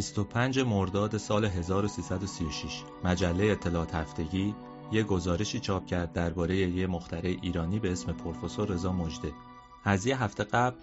25 مرداد سال 1336 مجله اطلاعات هفتگی یه گزارشی چاپ کرد درباره یه مخترع ایرانی به اسم پروفسور رضا مجده از یه هفته قبل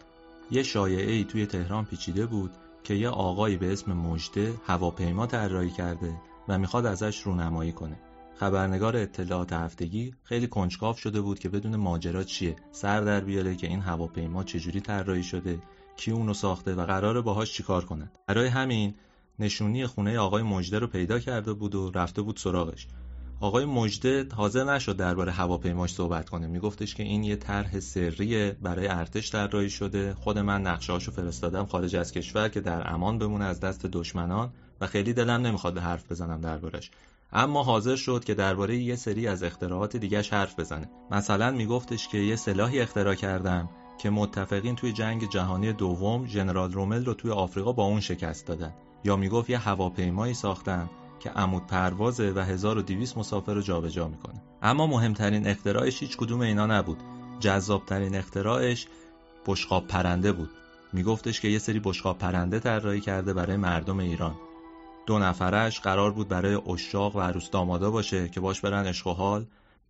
یه شایعه ای توی تهران پیچیده بود که یه آقایی به اسم مجده هواپیما طراحی کرده و می‌خواد ازش رونمایی کنه. خبرنگار اطلاعات هفتگی خیلی کنجکاو شده بود که بدون ماجرا چیه سر در بیاره که این هواپیما چجوری طراحی شده کی اونو ساخته و قراره باهاش چیکار کنن. برای همین نشونی خونه آقای مجده رو پیدا کرده بود و رفته بود سراغش. آقای مجده حاضر نشد درباره هواپیماش صحبت کنه. میگفتش که این یه طرح سریه برای ارتش طراحی شده. خود من نقشه‌هاشو فرستادم خارج از کشور که در امان بمونه از دست دشمنان و خیلی دلم نمی‌خواد حرف بزنم دربارش. اما حاضر شد که درباره یه سری از اختراعات دیگهش حرف بزنه. مثلا میگفتش که یه سلاحی اختراع کردم که متفقین توی جنگ جهانی دوم ژنرال رومل رو توی آفریقا با اون شکست دادن. یا می‌گفت یه هواپیمایی ساختن که عمود پروازه و 1200 مسافر رو جابجا می‌کنه. اما مهمترین اختراعش هیچ کدوم اینا نبود. جذابترین اختراعش بشقاب پرنده بود. میگفتش که یه سری بشقاب پرنده طراحی کرده برای مردم ایران. دو نفرش قرار بود برای اشاق و عروس دامادا باشه که باش برن عشق و حال.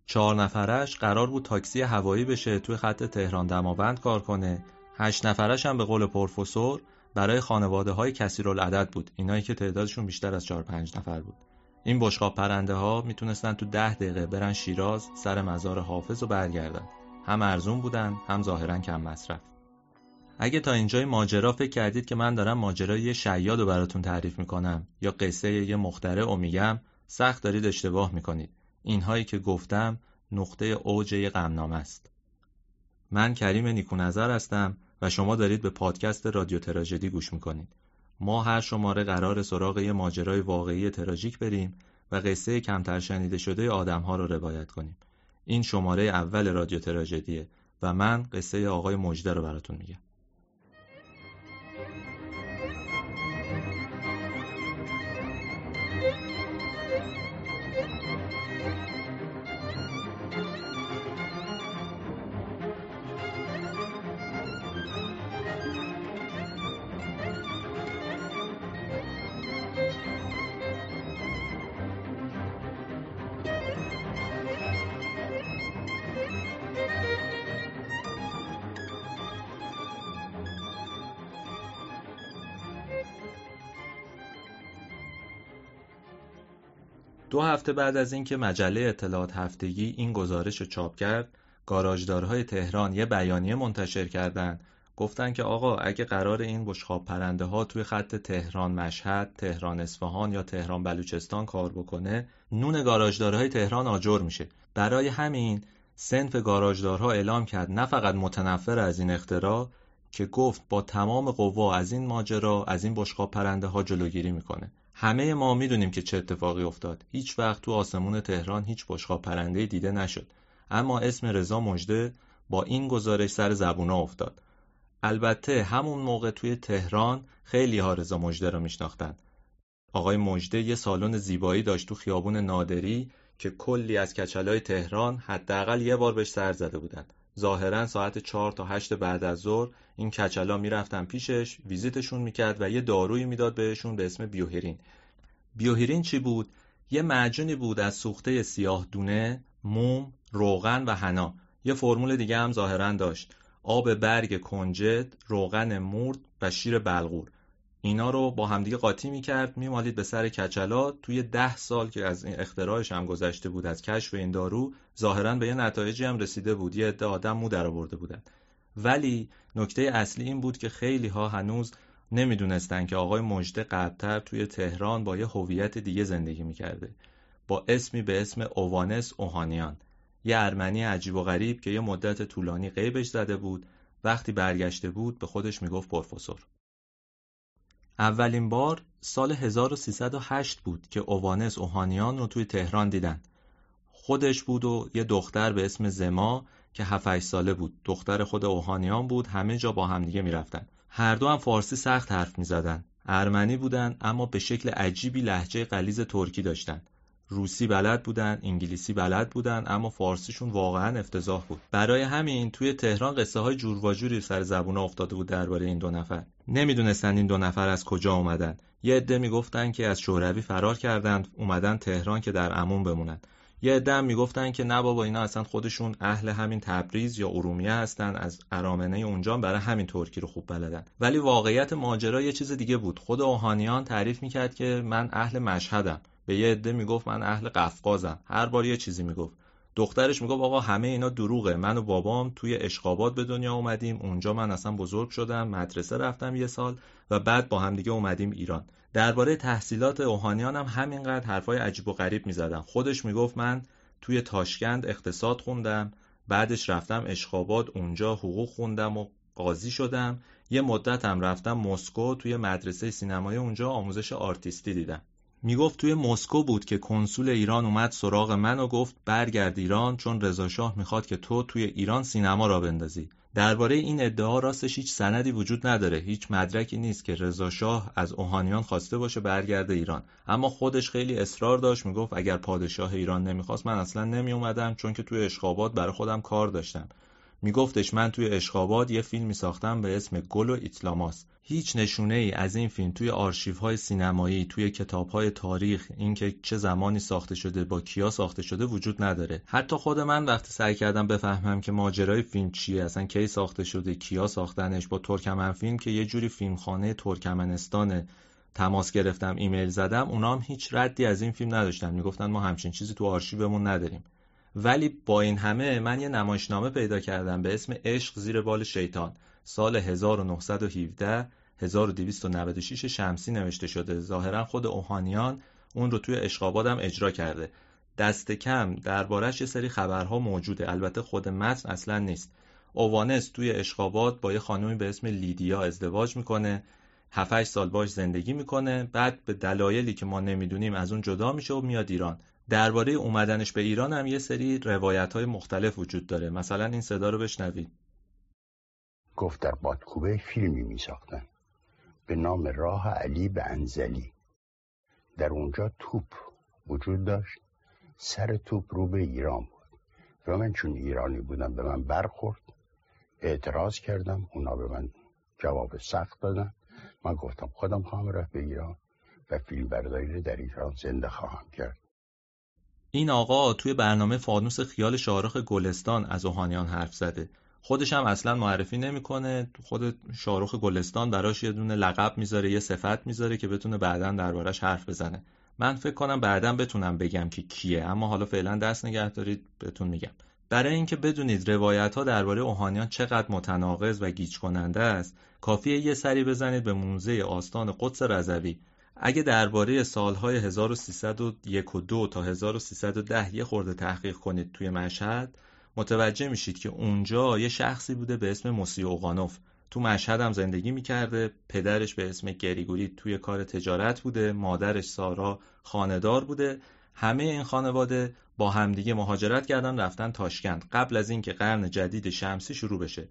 چهار نفرش قرار بود تاکسی هوایی بشه توی خط تهران دماوند کار کنه. هشت نفرش هم به قول پروفسور برای خانواده های کثیر العدد بود. اینایی که تعدادشون بیشتر از 4 5 نفر بود. این بشقاب پرنده ها می‌تونستن تو ده دقیقه برن شیراز سر مزار حافظ و برگردن. هم ارزون بودن هم ظاهرا کم مصرف. اگه تا اینجای ماجرا فکر کردید که من دارم ماجرای یه شیاد رو براتون تعریف می‌کنم یا قصه یه مختره و میگم سخت دارید اشتباه می‌کنید. اینهایی که گفتم نقطه اوج غمنامه است. من کریم نیکونظر هستم. و شما دارید به پادکست رادیو تراژدی گوش می‌کنید. ما هر شماره قرار سراغ یه ماجرای واقعی تراژیک بریم و قصه کمتر شنیده شده آدمها رو روایت کنیم. این شماره اول رادیو تراژدیه و من قصه آقای مجده رو براتون میگم. هفته بعد از اینکه مجله اطلاعات هفتگی این گزارش رو چاپ کرد گاراژدارهای تهران یه بیانیه منتشر کردند. گفتن که آقا اگه قرار این بشخاب پرنده ها توی خط تهران مشهد، تهران اصفهان یا تهران بلوچستان کار بکنه نون گاراژدارهای تهران آجر میشه. برای همین سنف گاراژدارها اعلام کرد نه فقط متنفر از این اختراع که گفت با تمام قوا از این ماجرا از این بشقاب پرنده ها جلوگیری می‌کنه. همه ما می‌دونیم که چه اتفاقی افتاد. هیچ وقت تو آسمون تهران هیچ بشقاب پرنده دیده نشد. اما اسم رضا مجده با این گزارش سر زبونا افتاد. البته همون موقع توی تهران خیلی ها رضا مجده رو میشناختن. آقای مجده یه سالن زیبایی داشت تو خیابون نادری که کلی از کچلای تهران حداقل یه بار بهش سر زده بودن. ظاهرا ساعت چهار تا هشت بعد از ظهر این کچلا می‌رفتن پیشش ویزیتشون می‌کرد و یه دارویی می‌داد بهشون به اسم بیوهرین. بیوهرین چی بود؟ یه معجونی بود از سوخته سیاه دونه موم روغن و حنا. یه فرمول دیگه هم ظاهرا داشت. آب برگ کنجد روغن مورد و شیر بلغور. اینا رو با همدیگه قاطی می‌کرد میمالید به سر کچلا. توی ده سال که از این اختراعش هم گذشته بود از کشف این دارو ظاهرا به یه نتایجی هم رسیده بود. یه عده آدم مو در آورده بودن. ولی نکته اصلی این بود که خیلی ها هنوز نمی‌دونستن که آقای مجده قبلتر توی تهران با یه هویت دیگه زندگی می‌کرده. با اسمی به اسم اووانس اوهانیان. یه ارمنی عجیب و غریب که یه مدت طولانی غیبش زده بود. وقتی برگشته بود به خودش می‌گفت پروفسور. اولین بار سال 1308 بود که اووانس اوهانیان رو توی تهران دیدن. خودش بود و یه دختر به اسم زما که 7 ساله بود. دختر خود اوهانیان بود همه جا با همدیگه می‌رفتن. هر دو هم فارسی سخت حرف می‌زدن. ارمنی بودن اما به شکل عجیبی لحجه قلیز ترکی داشتن. روسی بلد بودن انگلیسی بلد بودن اما فارسیشون واقعا افتضاح بود. برای همین توی تهران قصه های جور و جوری سر زبون افتاده بود درباره این دو نفر. نمی‌دونستن این دو نفر از کجا اومدن. یه عده می‌گفتن که از شوروی فرار کردند اومدن تهران که در امون بمونن. یه عده هم می‌گفتن که نه بابا اینا اصلا خودشون اهل همین تبریز یا ارومیه هستن از ارامنه اونجا برای همین ترکی رو خوب بلدن. ولی واقعیت ماجرا یه چیز دیگه بود. خود اوهانیان تعریف می‌کرد که من اهل مشهدم. به یه عده می‌گفت من اهل قفقازم. هر بار یه چیزی می‌گفت. دخترش می‌گفت آقا همه اینا دروغه. من و بابام توی اشقابات به دنیا اومدیم. اونجا من اصلا بزرگ شدم. مدرسه رفتم یه سال و بعد با همدیگه اومدیم ایران. درباره تحصیلات اوهانیان هم همینقدر حرفای عجیب و غریب می‌زدن خودش می‌گفت من توی تاشکند اقتصاد خوندم. بعدش رفتم اشخابات اونجا حقوق خوندم و قاضی شدم. یه مدت هم رفتم مسکو توی مدرسه سینمای اونجا آموزش آرتیستی دیدم. می‌گفت توی مسکو بود که کنسول ایران اومد سراغ من و گفت برگرد ایران چون رضا می‌خواد که تو توی ایران سینما را بندازی. درباره این ادعا راستش هیچ سندی وجود نداره. هیچ مدرکی نیست که رضا شاه از اوهانیان خواسته باشه برگرده ایران. اما خودش خیلی اصرار داشت. می‌گفت اگر پادشاه ایران نمی‌خواست من اصلا نمی اومدم چون که توی اشخابات برای خودم کار داشتم. میگفتش من توی اشخابات یه فیلمی ساختم به اسم گل و ایتلاماس. هیچ نشونه ای از این فیلم توی های سینمایی توی های تاریخ اینکه چه زمانی ساخته شده با کیا ساخته شده وجود نداره. حتی خود من وقتی سعی کردم بفهمم که ماجرای فیلم چیه اصلا کی ساخته شده کیا ساختنش با ترکمن فیلم که یه جوری فیلمخانه ترکمنستان تماس گرفتم ایمیل زدم اونا هم هیچ ردی از این فیلم نداشتن. می‌گفتن ما همچین چیزی تو آرشیومون نداریم. ولی با این همه من یه نمایشنامه پیدا کردم به اسم عشق زیر بال شیطان. سال 1917 1296 شمسی نوشته شده. ظاهرا خود اوهانیان اون رو توی اشقابادم اجرا کرده. دست کم دربارش یه سری خبرها موجوده. البته خود متن اصلا نیست. اووانس توی اشقاباد با یه خانومی به اسم لیدیا ازدواج می‌کنه. 7 سال باش زندگی می‌کنه. بعد به دلایلی که ما نمی‌دونیم از اون جدا میشه و میاد ایران. درباره اومدنش به ایران هم یه سری روایت های مختلف وجود داره. مثلا این صدا رو بشنوید. گفت در بادکوبه فیلمی می ساختن به نام راه علی به انزلی. در اونجا توپ وجود داشت. سر توپ رو به ایران بود و من چون ایرانی بودم به من برخورد. اعتراض کردم. اونا به من جواب سخت دادن. من گفتم خودم خواهم رفت به ایران و فیلم برداری در ایران زنده خواهم کرد. این آقا توی برنامه فانوس خیال شارخ گلستان از اوهانیان حرف زده. خودش هم اصلا معرفی نمی‌کنه. خود شاروخ گلستان براش یه دونه لقب می‌ذاره یه صفت می‌ذاره که بتونه بعدا دربارش حرف بزنه. من فکر کنم بعدا بتونم بگم که کیه اما حالا فعلا دست نگه دارید بهتون میگم. برای اینکه بدونید روایت ها درباره اوهانیان چقدر متناقض و گیج کننده است کافیه یه سری بزنید به موزه آستان قدس رضوی. اگه درباره سالهای 1301 و 2 تا 1310 یه خورده تحقیق کنید توی مشهد متوجه میشید که اونجا یه شخصی بوده به اسم موسی اوقانوف تو مشهد هم زندگی می‌کرده پدرش به اسم گریگوری توی کار تجارت بوده مادرش سارا خاندار بوده. همه این خانواده با همدیگه مهاجرت کردن رفتن تاشکند. قبل از اینکه قرن جدید شمسی شروع بشه.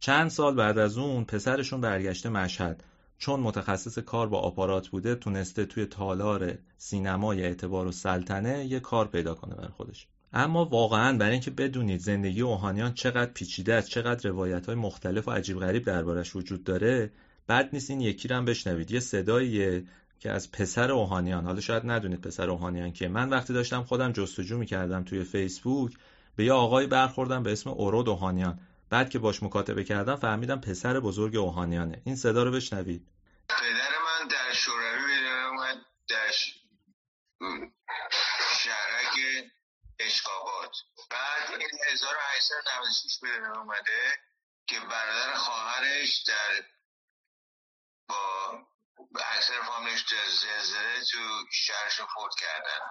چند سال بعد از اون پسرشون برگشته مشهد. چون متخصص کار با آپارات بوده تونسته توی تالار سینمای اعتبار و سلطنه یه کار پیدا کنه بر خودش. اما واقعا برای اینکه بدونید زندگی اوهانیان چقدر پیچیده است چقدر روایت های مختلف و عجیب غریب دربارش وجود داره بد نیست این یکی رو هم بشنوید. یه صداییه که از پسر اوهانیان حالا شاید ندونید پسر اوهانیان که من وقتی داشتم خودم جستجو می‌کردم توی فیسبوک به یه آقای برخوردم به اسم اورود اوهانیان. بعد که باش مکاتبه کردم فهمیدم پسر بزرگ اوهانیانه. این صدا رو بشنوید. پدر من در شوروی در شهرک اشکابات بعد این 1896 به اومده که برادر خواهرش در با اکثر فامیلش زلزله تو شهرش فوت کردن.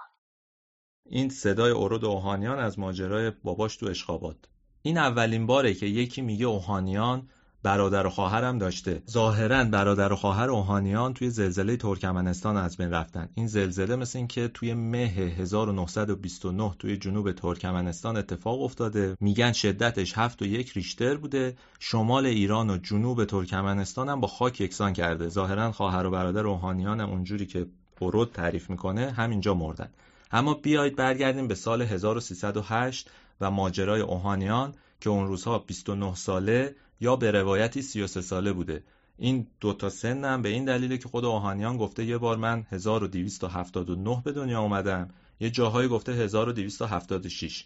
این صدای اورود اوهانیان از ماجرای باباش تو اشخابات این اولین باره که یکی میگه اوهانیان برادر و خواهرم داشته. ظاهرا برادر و خواهر اوهانیان توی زلزله ترکمنستان از بین رفتن. این زلزله مثل این که توی مه 1929 توی جنوب ترکمنستان اتفاق افتاده. میگن شدتش هفت و یک ریشتر بوده. شمال ایران و جنوب ترکمنستان هم با خاک یکسان کرده. ظاهرا خواهر و برادر اوهانیان هم اونجوری که برود تعریف می‌کنه همینجا مردن. اما بیایید برگردیم به سال 1308 و ماجرای اوهانیان که اون روزها 29 ساله یا به روایتی 33 ساله بوده. این دوتا سنم به این دلیله که خود اوهانیان گفته یه بار من 1279 به دنیا اومدم یه جاهایی گفته 1276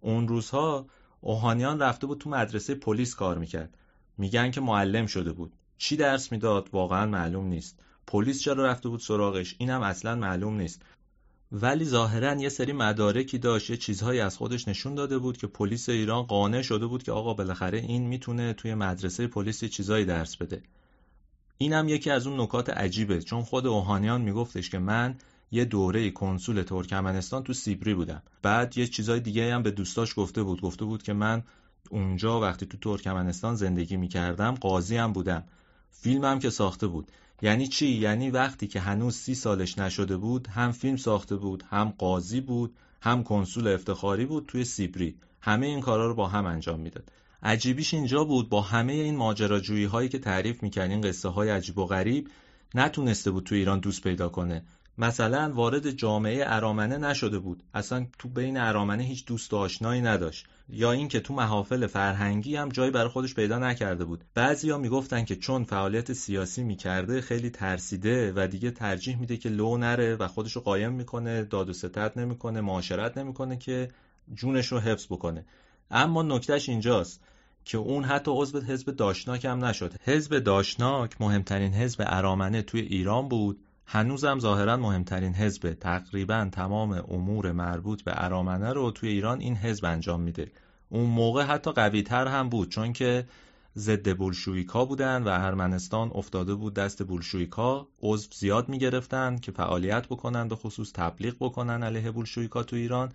اون روزها اوهانیان رفته بود تو مدرسه پلیس کار می‌کرد. میگن که معلم شده بود. چی درس می‌داد؟ واقعا معلوم نیست. پلیس چرا رفته بود سراغش؟ اینم اصلا معلوم نیست. ولی ظاهرا یه سری مدارکی داشت یه چیزهایی از خودش نشون داده بود که پلیس ایران قانع شده بود که آقا بالاخره این می‌تونه توی مدرسه پلیس چیزهایی درس بده. اینم یکی از اون نکات عجیبه چون خود اوهانیان میگفتش که من یه دوره کنسول ترکمنستان تو سیبری بودم. بعد یه چیزای دیگه هم به دوستاش گفته بود گفته بود که من اونجا وقتی تو ترکمنستان زندگی می‌کردم قاضی هم بودم. فیلمم که ساخته بود. یعنی چی؟ یعنی وقتی که هنوز سی سالش نشده بود هم فیلم ساخته بود هم قاضی بود هم کنسول افتخاری بود توی سیبری. همه این کارا رو با هم انجام می‌داد. عجیبیش اینجا بود با همه این ماجراجویی هایی که تعریف می‌کردین قصه های عجیب و غریب نتونسته بود تو ایران دوست پیدا کنه. مثلا وارد جامعه ارامنه نشده بود. اصلا تو بین ارامنه هیچ دوست و آشنایی نداشت. یا اینکه تو محافل فرهنگی هم جایی برای خودش پیدا نکرده بود. بعضیا می‌گفتن که چون فعالیت سیاسی می‌کرده خیلی ترسیده و دیگه ترجیح میده که لو نره و خودش رو قایم می‌کنه داد و ستد نمی‌کنه معاشرت نمی‌کنه که جونش رو حفظ بکنه. اما نکتهش اینجاست که اون حتی عضو حزب داشناک هم نشد. حزب داشناک مهمترین حزب ارامنه توی ایران بود. هنوزم ظاهرا مهمترین حزب تقریبا تمام امور مربوط به ارامنه رو توی ایران این حزب انجام میده. اون موقع حتی قوی تر هم بود چون که ضد بولشویکا بودن و ارمنستان افتاده بود دست بولشویکا عضو زیاد می‌گرفتن که فعالیت بکنن به خصوص تبلیغ بکنن علیه بولشویکا تو ایران.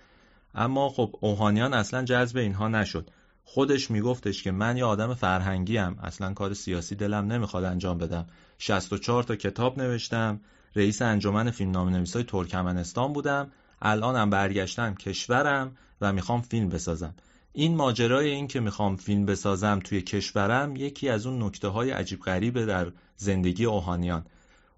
اما خب اوهانیان اصلا جذب اینها نشد. خودش میگفتش که من یه آدم فرهنگی ام اصلا کار سیاسی دلم نمی‌خواد انجام بدم. 64 تا کتاب نوشتم. رئیس انجمن فیلمنامه نویسای ترکمنستان بودم. الانم برگشتم کشورم و می‌خوام فیلم بسازم. این ماجرای این که می‌خوام فیلم بسازم توی کشورم یکی از اون نکته های عجیب غریبه در زندگی اوهانیان.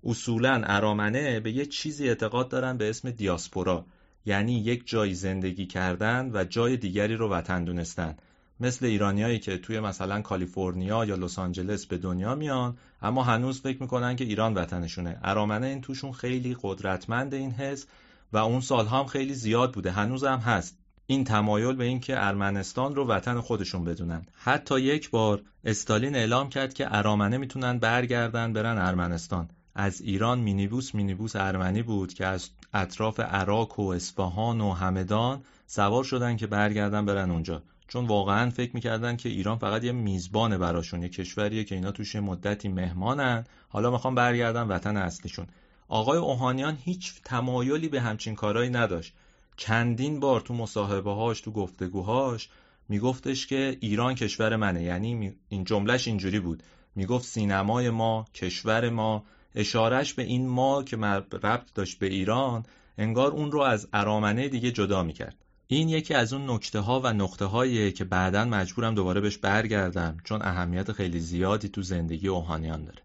اصولا ارامنه به یه چیزی اعتقاد دارن به اسم دیاسپورا. یعنی یک جای زندگی کردن و جای دیگری رو وطن دونستن. مثل ایرانیایی که توی مثلا کالیفرنیا یا لس آنجلس به دنیا میان اما هنوز فکر می‌کنن که ایران وطنشونه. ارامنه این توشون خیلی قدرتمند این حس و اون سالها هم خیلی زیاد بوده. هنوز هم هست. این تمایل به اینکه ارمنستان رو وطن خودشون بدونن. حتی یک بار استالین اعلام کرد که ارامنه می‌تونن برگردن برن ارمنستان. از ایران مینیبوس مینیبوس ارمنی بود که از اطراف عراق و اصفهان و همدان سوار شدن که برگردن برن اونجا. چون واقعا فکر می‌کردن که ایران فقط یه میزبانه براشون یه کشوریه که اینا توش مدتی مهمانن. حالا می‌خوام برگردن وطن اصلیشون. آقای اوهانیان هیچ تمایلی به همچین کارهایی نداشت. چندین بار تو مصاحبه هاش تو گفتگوهاش میگفتش که ایران کشور منه. یعنی این جملهش اینجوری بود. می‌گفت سینمای ما کشور ما اشارش به این ما که ربط داشت به ایران انگار اون رو از ارامنه دیگه جدا می‌کرد. این یکی از اون نکته ها و نقطه هاییه که بعدا مجبورم دوباره بهش برگردم چون اهمیت خیلی زیادی تو زندگی اوهانیان داره.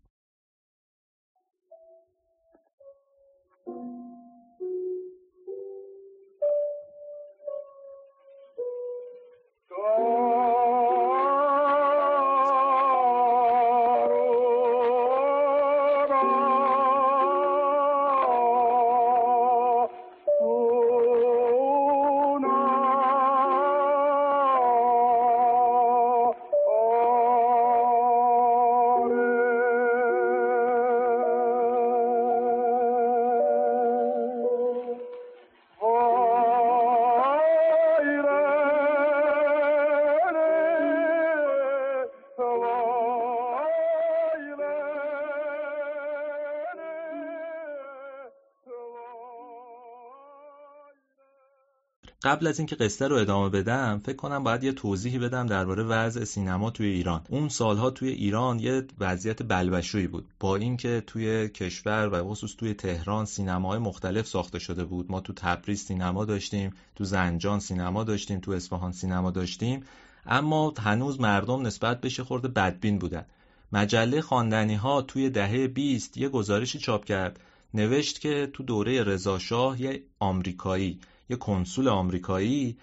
قبل از اینکه قصه رو ادامه بدم فکر کنم باید یه توضیحی بدم درباره وضع سینما توی ایران. اون سالها توی ایران یه وضعیت بلبشویی بود. با اینکه توی کشور و خصوص توی تهران سینماهای مختلف ساخته شده بود. ما تو تبریز سینما داشتیم تو زنجان سینما داشتیم تو اصفهان سینما داشتیم. اما هنوز مردم نسبت بهش خورده بدبین بودن. مجله خواندنی ها توی دهه 20 یه گزارشی چاپ کرد. نوشت که تو دوره رضاشاه یه آمریکایی. یه کنسول آمریکایی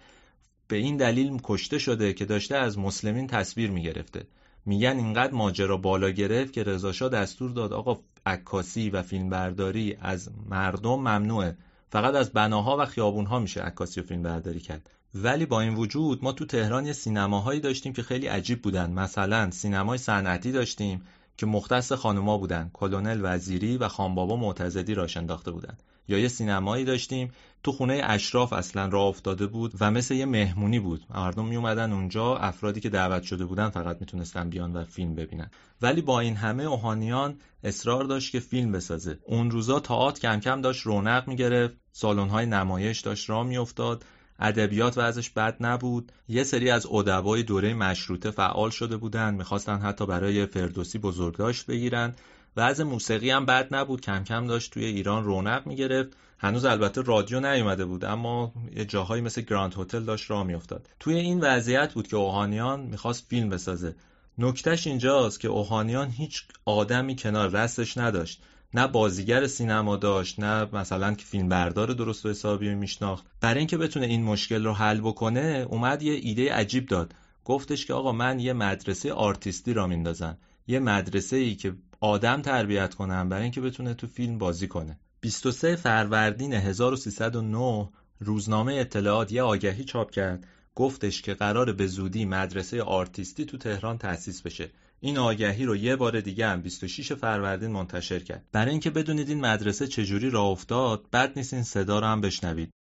به این دلیل کشته شده که داشته از مسلمین تصویر می‌گرفته. میگن اینقدر ماجرا بالا گرفت که رضا دستور داد آقا عکاسی و فیلمبرداری از مردم ممنوعه. فقط از بناها و خیابونها میشه عکاسی و فیلم برداری کرد. ولی با این وجود ما تو تهران یه سینماهایی داشتیم که خیلی عجیب بودن. مثلا سینمای صنعتی داشتیم که مختص خانوما بودن. کلونل وزیری و خانبابا معتزدی راش انداخته بودن. یا یه سینمایی داشتیم. تو خونه اشراف اصلا راه افتاده بود و مثل یه مهمونی بود. مردم می اومدن اونجا افرادی که دعوت شده بودن فقط می‌تونستن بیان و فیلم ببینن. ولی با این همه اوهانیان اصرار داشت که فیلم بسازه. اون روزا تئاتر کم کم داشت رونق می‌گرفت. های نمایش داشت راه میافتاد. ادبیات ازش بد نبود. یه سری از ادبای دوره مشروطه فعال شده بودن. می‌خواستن حتی برای فردوسی بزرگداشت بگیرن. وضع موسیقی هم بد نبود. کم کم داشت توی ایران رونق می‌گرفت. هنوز البته رادیو نیومده بود اما یه جاهایی مثل گراند هتل داشت راه میافتاد. توی این وضعیت بود که اوهانیان می‌خواست فیلم بسازه. نکتهش اینجاست که اوهانیان هیچ آدمی کنار رستش نداشت. نه بازیگر سینما داشت نه مثلا که فیلم بردار درست و حسابی میشناخت. برای اینکه بتونه این مشکل رو حل بکنه اومد یه ایده عجیب داد. گفتش که آقا من یه مدرسه آرتیستی را میندازم. یه مدرسه ای که آدم تربیت کنم برای اینکه بتونه تو فیلم بازی کنه. 23 فروردین 1309 روزنامه اطلاعات یه آگهی چاپ کرد. گفتش که قرار به زودی مدرسه آرتیستی تو تهران تأسیس بشه. این آگهی رو یه بار دیگه هم 26 فروردین منتشر کرد. برای اینکه بدونید این مدرسه چجوری راه افتاد بد نیست این صدا رو هم بشنوید.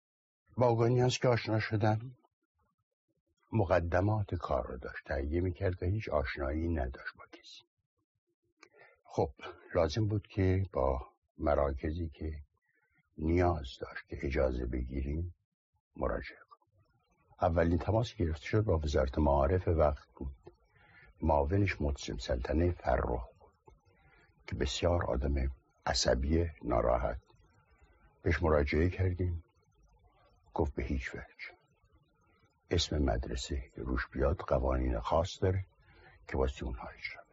با اوگانیانس که آشنا شدن. مقدمات کار رو داشت. تهیه می‌کرد و هیچ آشنایی نداشت با کسی. خب لازم بود که با مراکزی که نیاز داشت که اجازه بگیریم مراجعه کنیم. اولین تماس گرفته شد با وزارت معارف وقت بود. معاونش متصم سلطنه فرخ بود که بسیار آدم عصبی ناراحت. بهش مراجعه کردیم. گفت به هیچ وجه. اسم مدرسه روش بیاد قوانین خاص داره که واسه اونها اجرا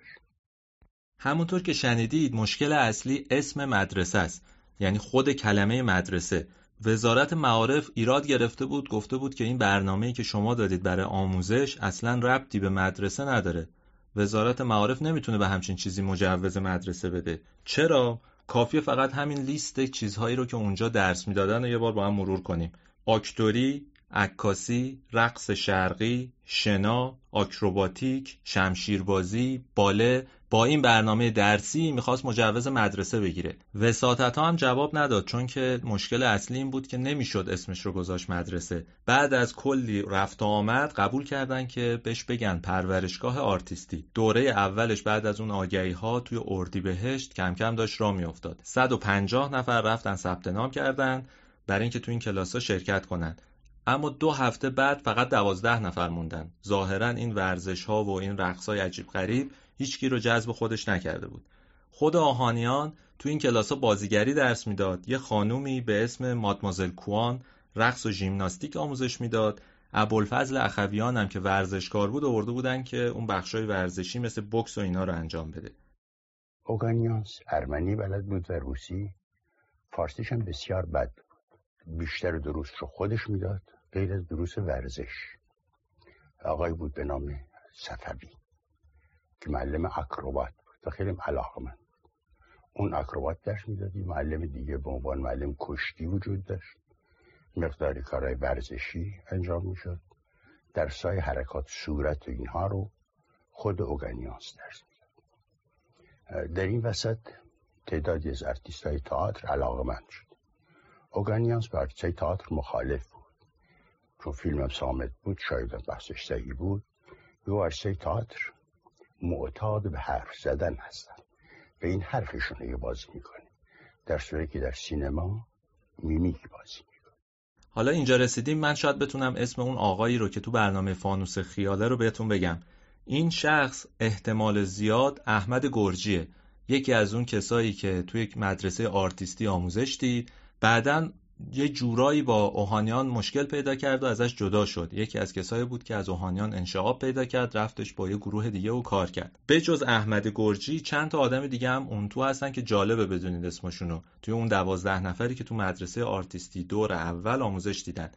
همونطور که شنیدید مشکل اصلی اسم مدرسه است یعنی خود کلمه مدرسه. وزارت معارف ایراد گرفته بود گفته بود که این برنامه‌ای که شما دادید برای آموزش اصلا ربطی به مدرسه نداره. وزارت معارف نمی‌تونه به همچین چیزی مجوز مدرسه بده. چرا؟ کافیه فقط همین لیست چیزهایی رو که اونجا درس می‌دادن یه بار با هم مرور کنیم. آکتوری عکاسی، رقص شرقی، شنا، آکروباتیک، شمشیربازی، باله با این برنامه درسی می‌خواست مجوز مدرسه بگیره. وساطت ها هم جواب نداد چون که مشکل اصلی این بود که نمی‌شد اسمش رو گذاشت مدرسه. بعد از کلی رفت و آمد قبول کردن که بهش بگن پرورشگاه آرتیستی. دوره اولش بعد از اون آگهی ها توی اردیبهشت کم کم داشت راه میافتاد. 150 نفر رفتن ثبت نام کردن برای اینکه تو این کلاس ها شرکت کنند اما دو هفته بعد فقط دوازده نفر موندن. ظاهرا این ورزش ها و این رقص های عجیب غریب هیچکی رو جذب خودش نکرده بود. خود آهانیان تو این کلاس بازیگری درس می‌داد. یه خانومی به اسم مادمازل کوان رقص و ژیمناستیک آموزش می‌داد. ابوالفضل اخویان هم که ورزشکار بود آورده بودن که اون بخشای ورزشی مثل بکس و اینا رو انجام بده. اوگانیانس ارمنی بلد بود و روسی. فارسیش هم بسیار بد بیشتر دروس رو خودش می‌داد. غیر از دروس ورزش. آقای بود به نام صفوی. که معلم اکروبات بود. و خیلی علاقه اون اکروبات درس می‌دادی معلم دیگه به عنوان معلم کشتی وجود داشت. مقداری کارهای ورزشی انجام می‌شد. سای حرکات صورت و اینها رو خود اوگانیانس درس می‌داد. در این وسط تعدادی از آرتیست های تئاتر علاقه من شد. اوهانیانس به آرتیستای تئاتر مخالف بود. چون فیلمم صامت بود شاید بحثش صحیح بود. به آرتیستای تئاتر معتاد به حرف زدن هستن. به این حرفشون رو بازی می‌کنه. در صورتی که در سینما میمیک بازی می‌کنه. حالا اینجا رسیدیم. من شاید بتونم اسم اون آقایی رو که تو برنامه فانوس خیاله رو بهتون بگم. این شخص احتمال زیاد احمد گرجیه. یکی از اون کسایی که توی یک مدرسه آرتیستی آموزش دید بعدا یه جورایی با اوهانیان مشکل پیدا کرد و ازش جدا شد. یکی از کسایی بود که از اوهانیان انشعاب پیدا کرد رفتش با یه گروه دیگه و کار کرد. به جز احمد گرجی چند تا آدم دیگه هم اون تو هستن که جالبه بدونید اسمشونو. توی اون دوازده نفری که تو مدرسه آرتیستی دور اول آموزش دیدن.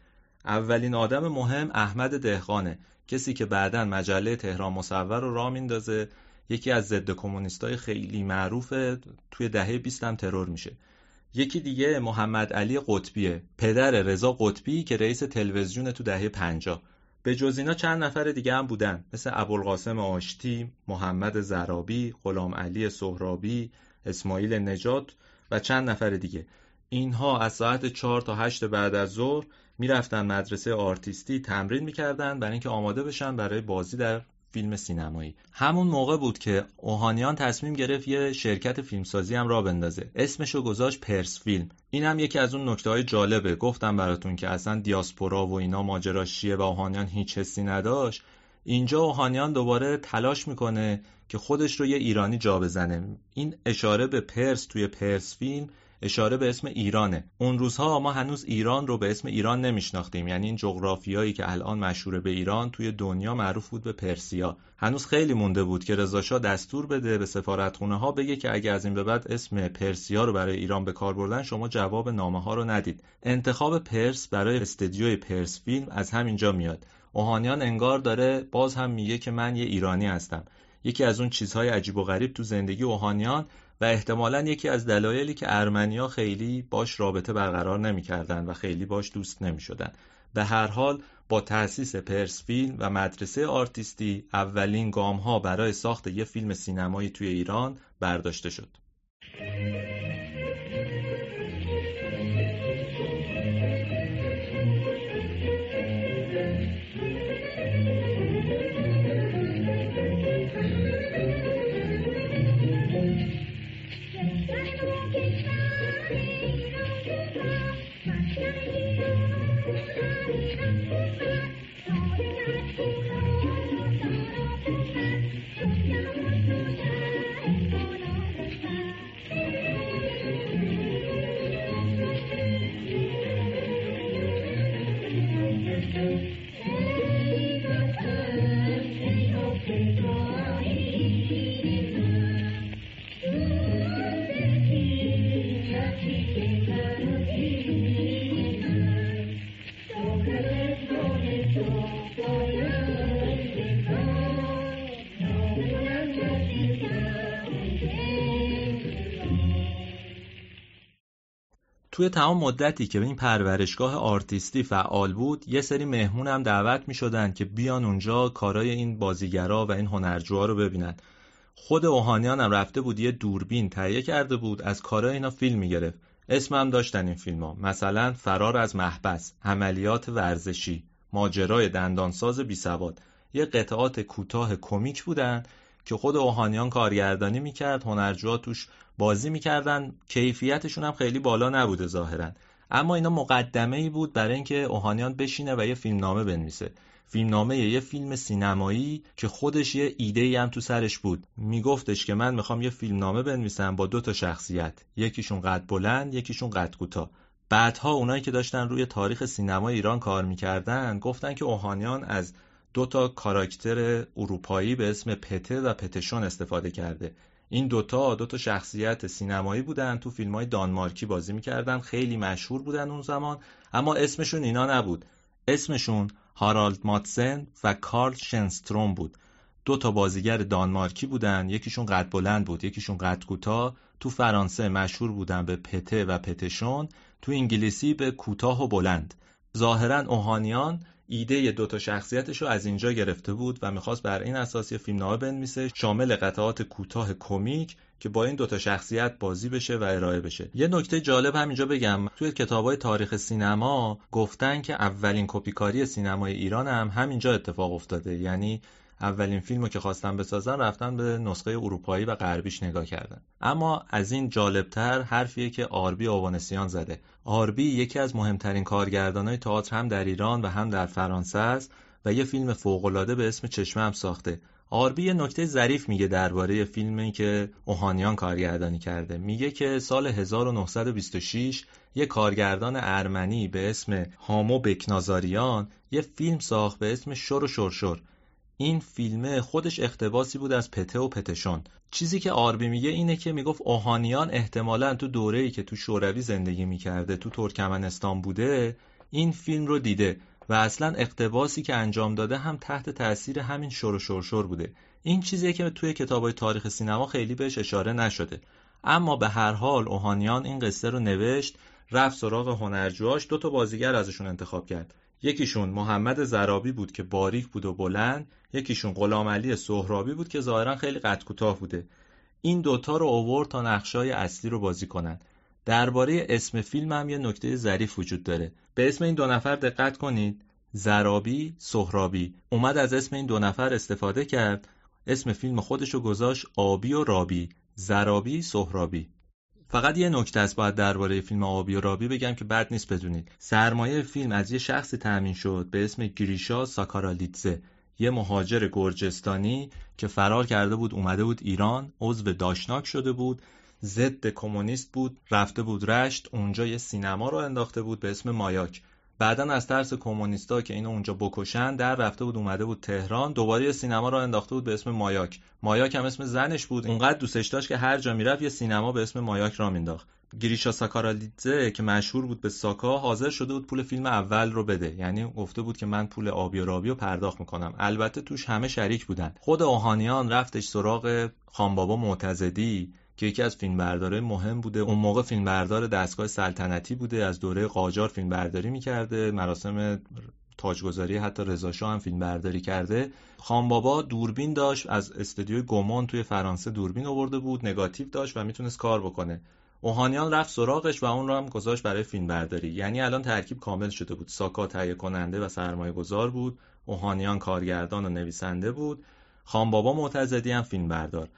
اولین آدم مهم احمد دهقانه. کسی که بعدا مجله تهران مصور رو راه میندازه. یکی از ضد کمونیستای خیلی معروفه. توی دهه 20 هم ترور میشه. یکی دیگه محمد علی قطبیه پدر رضا قطبی که رئیس تلویزیون تو دهه 50 به جز اینا چند نفر دیگه هم بودن. مثل ابوالقاسم آشتی، محمد زرابی، غلام علی سهرابی، اسماعیل نجات و چند نفر دیگه. اینها از ساعت 4 تا 8 بعد از ظهر می‌رفتن مدرسه آرتیستی تمرین می‌کردن برای اینکه آماده بشن برای بازی در فیلم سینمایی. همون موقع بود که اوهانیان تصمیم گرفت یه شرکت فیلمسازی هم را بندازه. اسمشو گذاشت پرس فیلم. این هم یکی از اون نکته های جالبه. گفتم براتون که اصلا دیاسپورا و اینا ماجرا شیه و اوهانیان هیچ حسی نداشت. اینجا اوهانیان دوباره تلاش می‌کنه که خودش رو یه ایرانی جا بزنه. این اشاره به پرس توی پرس فیلم اشاره به اسم ایرانه. اون روزها ما هنوز ایران رو به اسم ایران نمیشناختیم. یعنی این جغرافیایی که الان مشهور به ایران توی دنیا معروف بود به پرسیا. هنوز خیلی مونده بود که رضا دستور بده به سفارتخونه ها بگه که اگه از این به بعد اسم پرسیا رو برای ایران به کار بردن شما جواب نامه ها رو ندید. انتخاب پرس برای استدیوی پرس فیلم از همینجا میاد. اوهانیان انگار داره باز هم میگه که من یه ایرانی هستم. یکی از اون چیزهای عجیب و غریب تو زندگی اوهانیان و احتمالا یکی از دلایلی که ارمنیا خیلی باش رابطه برقرار نمی‌کردن و خیلی باش دوست نمی‌شدن. به هر حال با تأسیس پرس فیلم و مدرسه آرتیستی اولین گام ها برای ساخت یه فیلم سینمایی توی ایران برداشته شد. توی تمام مدتی که این پرورشگاه آرتیستی فعال بود یه سری مهمون هم دعوت می شدن که بیان اونجا کارای این بازیگرا و این هنرجوها رو ببینن. خود اوهانیان هم رفته بود یه دوربین تهیه کرده بود از کارای اینا فیلم می گرفت اسم هم داشتن این فیلم ها مثلا فرار از محبس عملیات ورزشی ماجرای دندانساز بی سواد یه قطعات کوتاه کمیک بودن که خود اوهانیان کارگردانی می‌کرد هنرجوها توش بازی می‌کردن کیفیتشون هم خیلی بالا نبوده ظاهرا. اما اینا مقدمه ای بود برای اینکه اوهانیان بشینه و یه فیلمنامه بنویسه. فیلمنامه یه فیلم سینمایی که خودش یه ایده ای هم تو سرش بود. میگفتش که من می‌خوام یه فیلمنامه بنویسم با دو تا شخصیت. یکیشون قد بلند یکیشون قد کوتاه. بعدها اونایی که داشتن روی تاریخ سینما ایران کار می‌کردن گفتن که اوهانیان از دو تا کاراکتر اروپایی به اسم پته و پتشون استفاده کرده. این دوتا دو تا شخصیت سینمایی بودن تو فیلم های دانمارکی بازی می‌کردن خیلی مشهور بودن اون زمان اما اسمشون اینا نبود. اسمشون هارالد ماتسن و کارل شنستروم بود. دو تا بازیگر دانمارکی بودن یکیشون قد بلند بود یکیشون قد کوتاه. تو فرانسه مشهور بودن به پته و پتشون تو انگلیسی به کوتاه و بلند. ظاهرا اوهانیان ایده دو تا شخصیتش رو از اینجا گرفته بود و می‌خواست بر این اساس یه فیلمنامه بنویسه شامل قطعات کوتاه کمیک که با این دوتا شخصیت بازی بشه و ارائه بشه. یه نکته جالب همینجا بگم. توی کتابای تاریخ سینما گفتن که اولین کپیکاری سینمای ایران هم همینجا اتفاق افتاده. یعنی اولین فیلمو که خواستن بسازن رفتن به نسخه اروپایی و غربیش نگاه کردن. اما از این جالبتر حرفیه که آربی آوانسیان زده. آربی یکی از مهمترین کارگردانای تئاتر هم در ایران و هم در فرانسه است و یه فیلم فوق‌العاده به اسم چشمه هم ساخته. آربی یه نکته ظریف میگه درباره فیلمی که اوهانیان کارگردانی کرده. میگه که سال 1926 یه کارگردان ارمنی به اسم هامو بکنازاریان یه فیلم ساخت به اسم شور و شرشر. این فیلمه خودش اقتباسی بود از پته و پتشون چیزی که آربی میگه اینه که می‌گفت اوهانیان احتمالا تو دوره‌ای که تو شوروی زندگی می‌کرده تو ترکمنستان بوده این فیلم رو دیده و اصلا اقتباسی که انجام داده هم تحت تاثیر همین شور و شرشر بوده. این چیزیه که توی کتابای تاریخ سینما خیلی بهش اشاره نشده. اما به هر حال اوهانیان این قصه رو نوشت رفت سراغ هنرجوهاش دو تا بازیگر ازشون انتخاب کرد. یکیشون محمد زرابی بود که باریک بود و بلند یکیشون غلام علی سهرابی بود که ظاهرا خیلی قد کوتاه بوده. این دوتا رو اوورد تا نقشای اصلی رو بازی کنن. درباره اسم فیلم هم یه نکته ظریف وجود داره. به اسم این دو نفر دقت کنید. زرابی سهرابی. اومد از اسم این دو نفر استفاده کرد. اسم فیلم خودش رو گذاشت آبی و رابی. زرابی سهرابی. فقط یه نکته است باید درباره فیلم آبی و رابی بگم که بد نیست بدونید. سرمایه فیلم از یه شخصی تأمین شد به اسم گریشا ساکارالیتزه یه مهاجر گرجستانی که فرار کرده بود اومده بود ایران عضو داشناک شده بود ضد کمونیست بود رفته بود رشت اونجا یه سینما رو انداخته بود به اسم مایاک. بعدا از ترس کمونیستا که اینو اونجا بکشن در رفته بود اومده بود تهران. دوباره یه سینما رو انداخته بود به اسم مایاک. مایاک هم اسم زنش بود. اونقدر دوستش داشت که هر جا می‌رفت یه سینما به اسم مایاک را مینداخت گریشا ساکارالیدزه که مشهور بود به ساکا حاضر شده بود پول فیلم اول رو بده. یعنی گفته بود که من پول آبی و رابی رو پرداخت می‌کنم. البته توش همه شریک بودن. خود اوهانیان رفتش سراغ خانبابا معتزدی. که یکی از فیلمبردارای مهم بوده. اون موقع فیلمبردار دستگاه سلطنتی بوده از دوره قاجار فیلمبرداری می‌کرده. مراسم تاجگذاری حتی رضا هم فیلم برداری کرده خانبابا دوربین داشت از استودیوی گومون توی فرانسه دوربین آورده بود نگاتیو داشت و می‌تونست کار بکنه. اوهانیان رفت سراغش و اون رو هم گذاشت برای فیلم برداری یعنی الان ترکیب کامل شده بود. ساکا تهیه کننده و سرمایه گذار بود. اوهانیان کارگردان و نویسنده بود. خانبابا معتزدی هم فیلم بردار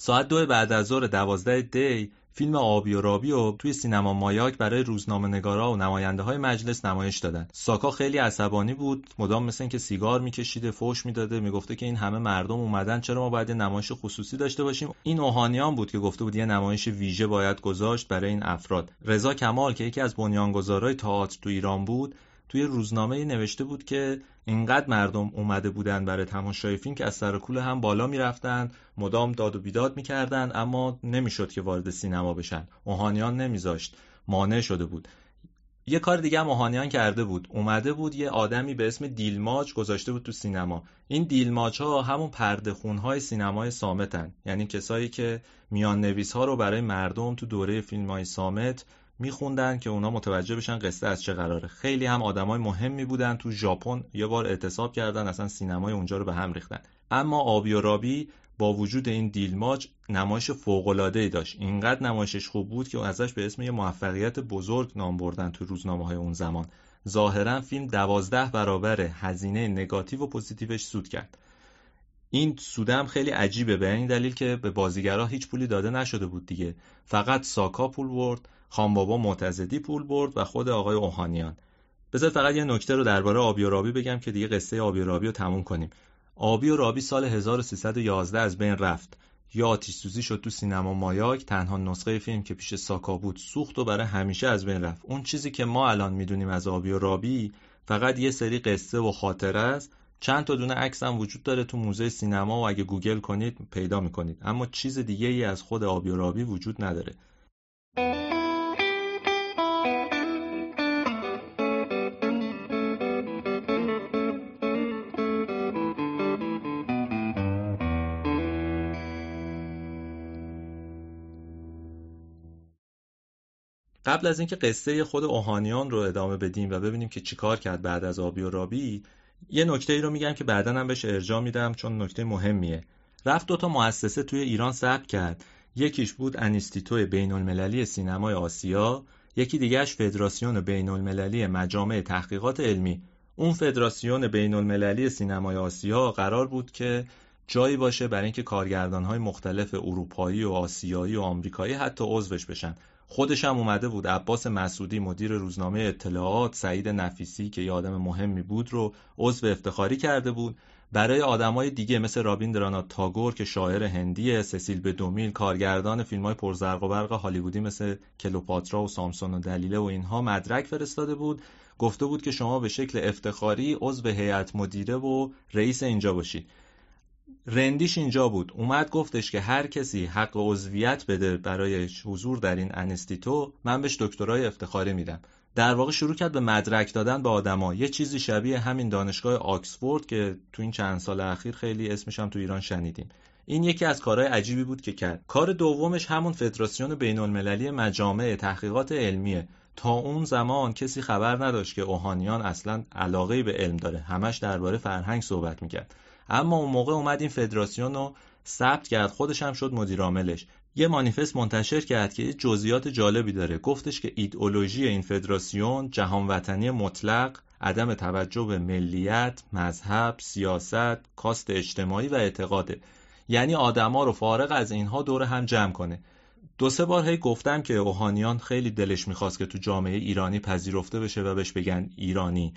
ساعت دو بعد از ظهر دوازده دی فیلم آبی و رابی و توی سینما مایاک برای روزنامه نگارا و نماینده های مجلس نمایش دادن. ساکا خیلی عصبانی بود مدام مثل اینکه سیگار میکشیده فوش می‌داده می‌گفته که این همه مردم اومدن چرا ما باید نمایش خصوصی داشته باشیم؟ این اوهانیان بود که گفته بود یه نمایش ویژه باید گذاشت برای این افراد. رضا کمال که یکی از بنیانگذارای تئاتر تو ایران بود توی روزنامه نوشته بود که اینقدر مردم اومده بودن برای تماشای فیلم که از سر کول هم بالا می‌رفتن مدام داد و بیداد می‌کردن اما نمی‌شد که وارد سینما بشن. اوهانیان نمیذاشت. مانع شده بود. یه کار دیگه هم اوهانیان کرده بود. اومده بود یه آدمی به اسم دیلماج گذاشته بود تو سینما. این دیلماج ها همون پرده خون های سینمای سامتن. یعنی کسایی که میان نویس ها رو برای مردم تو دوره فیلم های صامت میخوندن که اونا متوجه بشن قصه از چه قراره. خیلی هم آدمای مهمی بودن تو ژاپن یه بار اعتصاب کردن اصلا سینمای اونجا رو به هم ریختن. اما آبی و رابی با وجود این دیلماج نمایش ای داشت. اینقدر نمایشش خوب بود که ازش به اسم یه موفقیت بزرگ نام بردن تو روزنامه های اون زمان. ظاهرا فیلم دوازده برابر هزینه نگاتیو و پوزیتیوش سود کرد. این سودم خیلی عجیبه به این دلیل که به بازیگرا هیچ پولی داده نشده بود دیگه. فقط ساکا پول برد خانبابا معتزدی پول برد و خود آقای اوهانیان. بذار فقط یه نکته رو درباره آبی و رابی بگم که دیگه قصه آبی و رابی رو تموم کنیم. آبی و رابی سال 1311 از بین رفت. یا آتیش سوزی شد تو سینما مایاک تنها نسخه فیلم که پیش ساکا بود سوخت و برای همیشه از بین رفت. اون چیزی که ما الان می‌دونیم از آبی و رابی فقط یه سری قصه و خاطره است. چند تا دونه عکس هم وجود داره تو موزه سینما و اگه گوگل کنید پیدا می‌کنید. اما چیز دیگه ای از خود آبی و رابی وجود نداره. قبل از اینکه قصه خود اوهانیان رو ادامه بدیم و ببینیم که چیکار کرد بعد از آبی و رابی یه نکته ای رو میگم که بعدا هم بهش ارجاع میدم چون نکته مهمیه. رفت دو تا مؤسسه توی ایران ثبت کرد. یکیش بود انیستیتو بین المللی سینمای آسیا یکی دیگهش فدراسیون بین المللی مجامع تحقیقات علمی. اون فدراسیون بین المللی سینمای آسیا قرار بود که جایی باشه برای اینکه کارگردانهای مختلف اروپایی و آسیایی و آمریکایی حتی عضوش بشن. خودش هم اومده بود. عباس مسعودی مدیر روزنامه اطلاعات سعید نفیسی که یه آدم مهمی بود رو عضو افتخاری کرده بود. برای آدمای دیگه مثل رابین درانات تاگور که شاعر هندیه سسیل بدومیل کارگردان فیلم های پرزرق و برق هالیوودی مثل کلوپاترا و سامسون و دلیله و اینها مدرک فرستاده بود. گفته بود که شما به شکل افتخاری عضو هیئت مدیره و رئیس اینجا باشید. رندیش اینجا بود. اومد گفتش که هر کسی حق عضویت بده برای حضور در این انستیتو من بهش دکترای افتخاری میدم. در واقع شروع کرد به مدرک دادن به آدما یه چیزی شبیه همین دانشگاه آکسفورد که تو این چند سال اخیر خیلی اسمش هم تو ایران شنیدیم. این یکی از کارهای عجیبی بود که کرد. کار دومش همون فدراسیون بین المللی مجامع تحقیقات علمیه. تا اون زمان کسی خبر نداشت که اوهانیان اصلا علاقه به علم داره. همش درباره فرهنگ صحبت می‌کرد. اما اون موقع اومد این فدراسیون رو ثبت کرد. خودش هم شد مدیر عاملش. یه مانیفست منتشر کرد که جزئیات جالبی داره. گفتش که ایدئولوژی این فدراسیون جهان وطنی مطلق عدم توجه به ملیت، مذهب، سیاست، کاست اجتماعی و اعتقاده. یعنی آدما رو فارغ از اینها دور هم جمع کنه. دو سه بار هی گفتم که اوهانیان خیلی دلش می‌خواست که تو جامعه ایرانی پذیرفته بشه و بهش بگن ایرانی.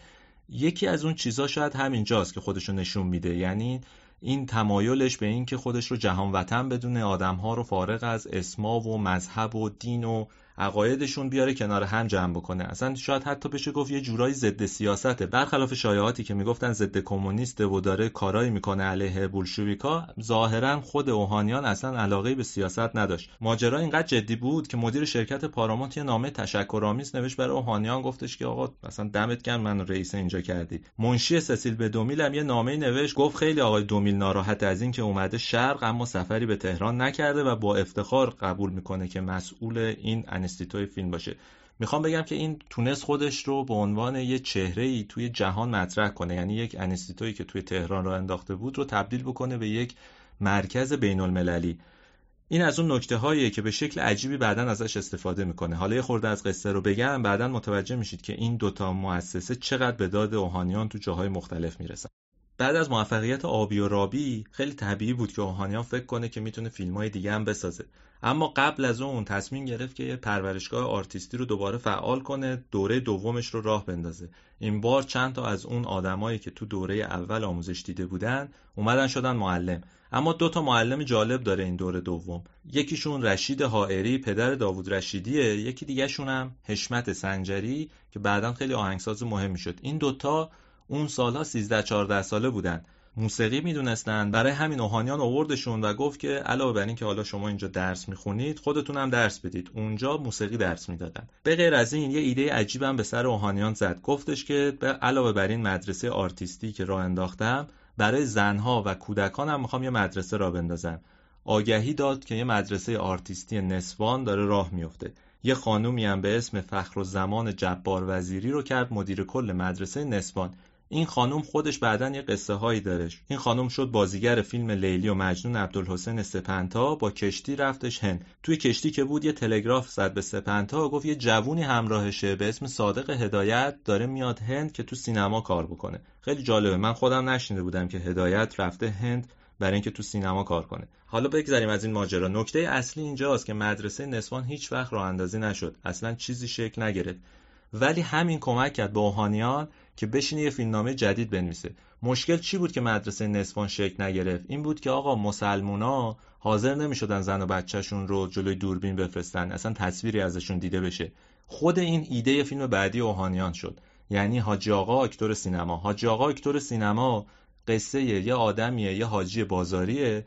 یکی از اون چیزا شاید همینجاست که خودشو نشون میده. یعنی این تمایلش به این که خودش رو جهان وطن بدونه آدمها رو فارغ از اسما و مذهب و دین و عقایدشون بیاره کنار هم جمع بکنه. اصلا شاید حتی بشه گفت یه جورایی ضد سیاسته. برخلاف شایعاتی که می‌گفتن ضد کمونیسته و داره کارایی می‌کنه علیه بولشویکا ظاهرا خود اوهانیان اصلا علاقه به سیاست نداشت. ماجرا اینقدر جدی بود که مدیر شرکت پارامونت یه نامه تشکرآمیز نوشت برای اوهانیان گفتش که آقا اصلا دمت گرم منو رئیس اینجا کردی. منشی سسیل به دومیل هم یه نامه نوشت گفت خیلی آقای دومیل ناراحت از این که اومده شرق اما سفری به تهران نکرده و با افتخار قبول می‌کنه که مسئول این انستیتوی فیلم باشه. می‌خوام بگم که این تونست خودش رو به عنوان یه چهره ای توی جهان مطرح کنه. یعنی یک انستیتویی که توی تهران را انداخته بود رو تبدیل بکنه به یک مرکز بین المللی این از اون نکته هاییه که به شکل عجیبی بعدا ازش استفاده می‌کنه. حالا یه خورده از قصه رو بگم بعدا متوجه میشید که این دوتا مؤسسه چقدر به داد اوهانیان تو جاهای مختلف می‌رسن. بعد از موفقیت آبی و رابی خیلی طبیعی بود که اوهانیان فکر کنه که می‌تونه فیلم های دیگه هم بسازه. اما قبل از اون تصمیم گرفت که پرورشگاه آرتیستی رو دوباره فعال کنه دوره دومش رو راه بندازه. این بار چند تا از اون آدمایی که تو دوره اول آموزش دیده بودن اومدن شدن معلم. اما دو تا معلم جالب داره این دوره دوم. یکیشون رشید حائری پدر داوود رشیدیه. یکی دیگه هم حشمت سنجری که بعدا خیلی آهنگساز مهمی شد. این دوتا اون سالها 13 14 ساله بودن. موسیقی می‌دونستن. برای همین اوهانیان آوردشون و گفت که علاوه بر اینکه حالا شما اینجا درس می‌خونید خودتون هم درس بدید. اونجا موسیقی درس می‌دادن. به غیر از این یه ایده عجیبم به سر اوهانیان زد. گفتش که علاوه بر این مدرسه آرتیستی که راه انداختم برای زنها و کودکان هم می‌خوام یه مدرسه را بندازم. آگهی داد که یه مدرسه آرتیستی نسوان داره راه میفته یه خانومی هم به اسم فخر و زمان جبار وزیری رو کرد مدیر کل مدرسه نسوان. این خانم خودش بعدا یه قصه هایی داره این خانم شد بازیگر فیلم لیلی و مجنون عبدالحسین سپنتا با کشتی رفتش هند. توی کشتی که بود یه تلگراف زد به سپنتا و گفت یه جوونی همراهشه به اسم صادق هدایت داره میاد هند که تو سینما کار بکنه. خیلی جالبه. من خودم نشنیده بودم که هدایت رفته هند برای اینکه تو سینما کار کنه. حالا بگذریم از این ماجرا. نکته اصلی اینجاست که مدرسه نسوان هیچ وقت راه اندازی نشد. اصلا چیزی شکل نگرفت. ولی همین کمک کرد به اوهانیان که بشینه یه فیلمنامه جدید بنویسه. مشکل چی بود که مدرسه نسوان شکل نگرفت؟ این بود که آقا مسلمونا حاضر نمی‌شدن زن و بچهشون رو جلوی دوربین بفرستن. اصلا تصویری ازشون دیده بشه. خود این ایده فیلم بعدی اوهانیان شد. یعنی حاجی آقا اکتور سینما. حاجی آقا اکتور سینما قصه یه آدمیه یه حاجی بازاریه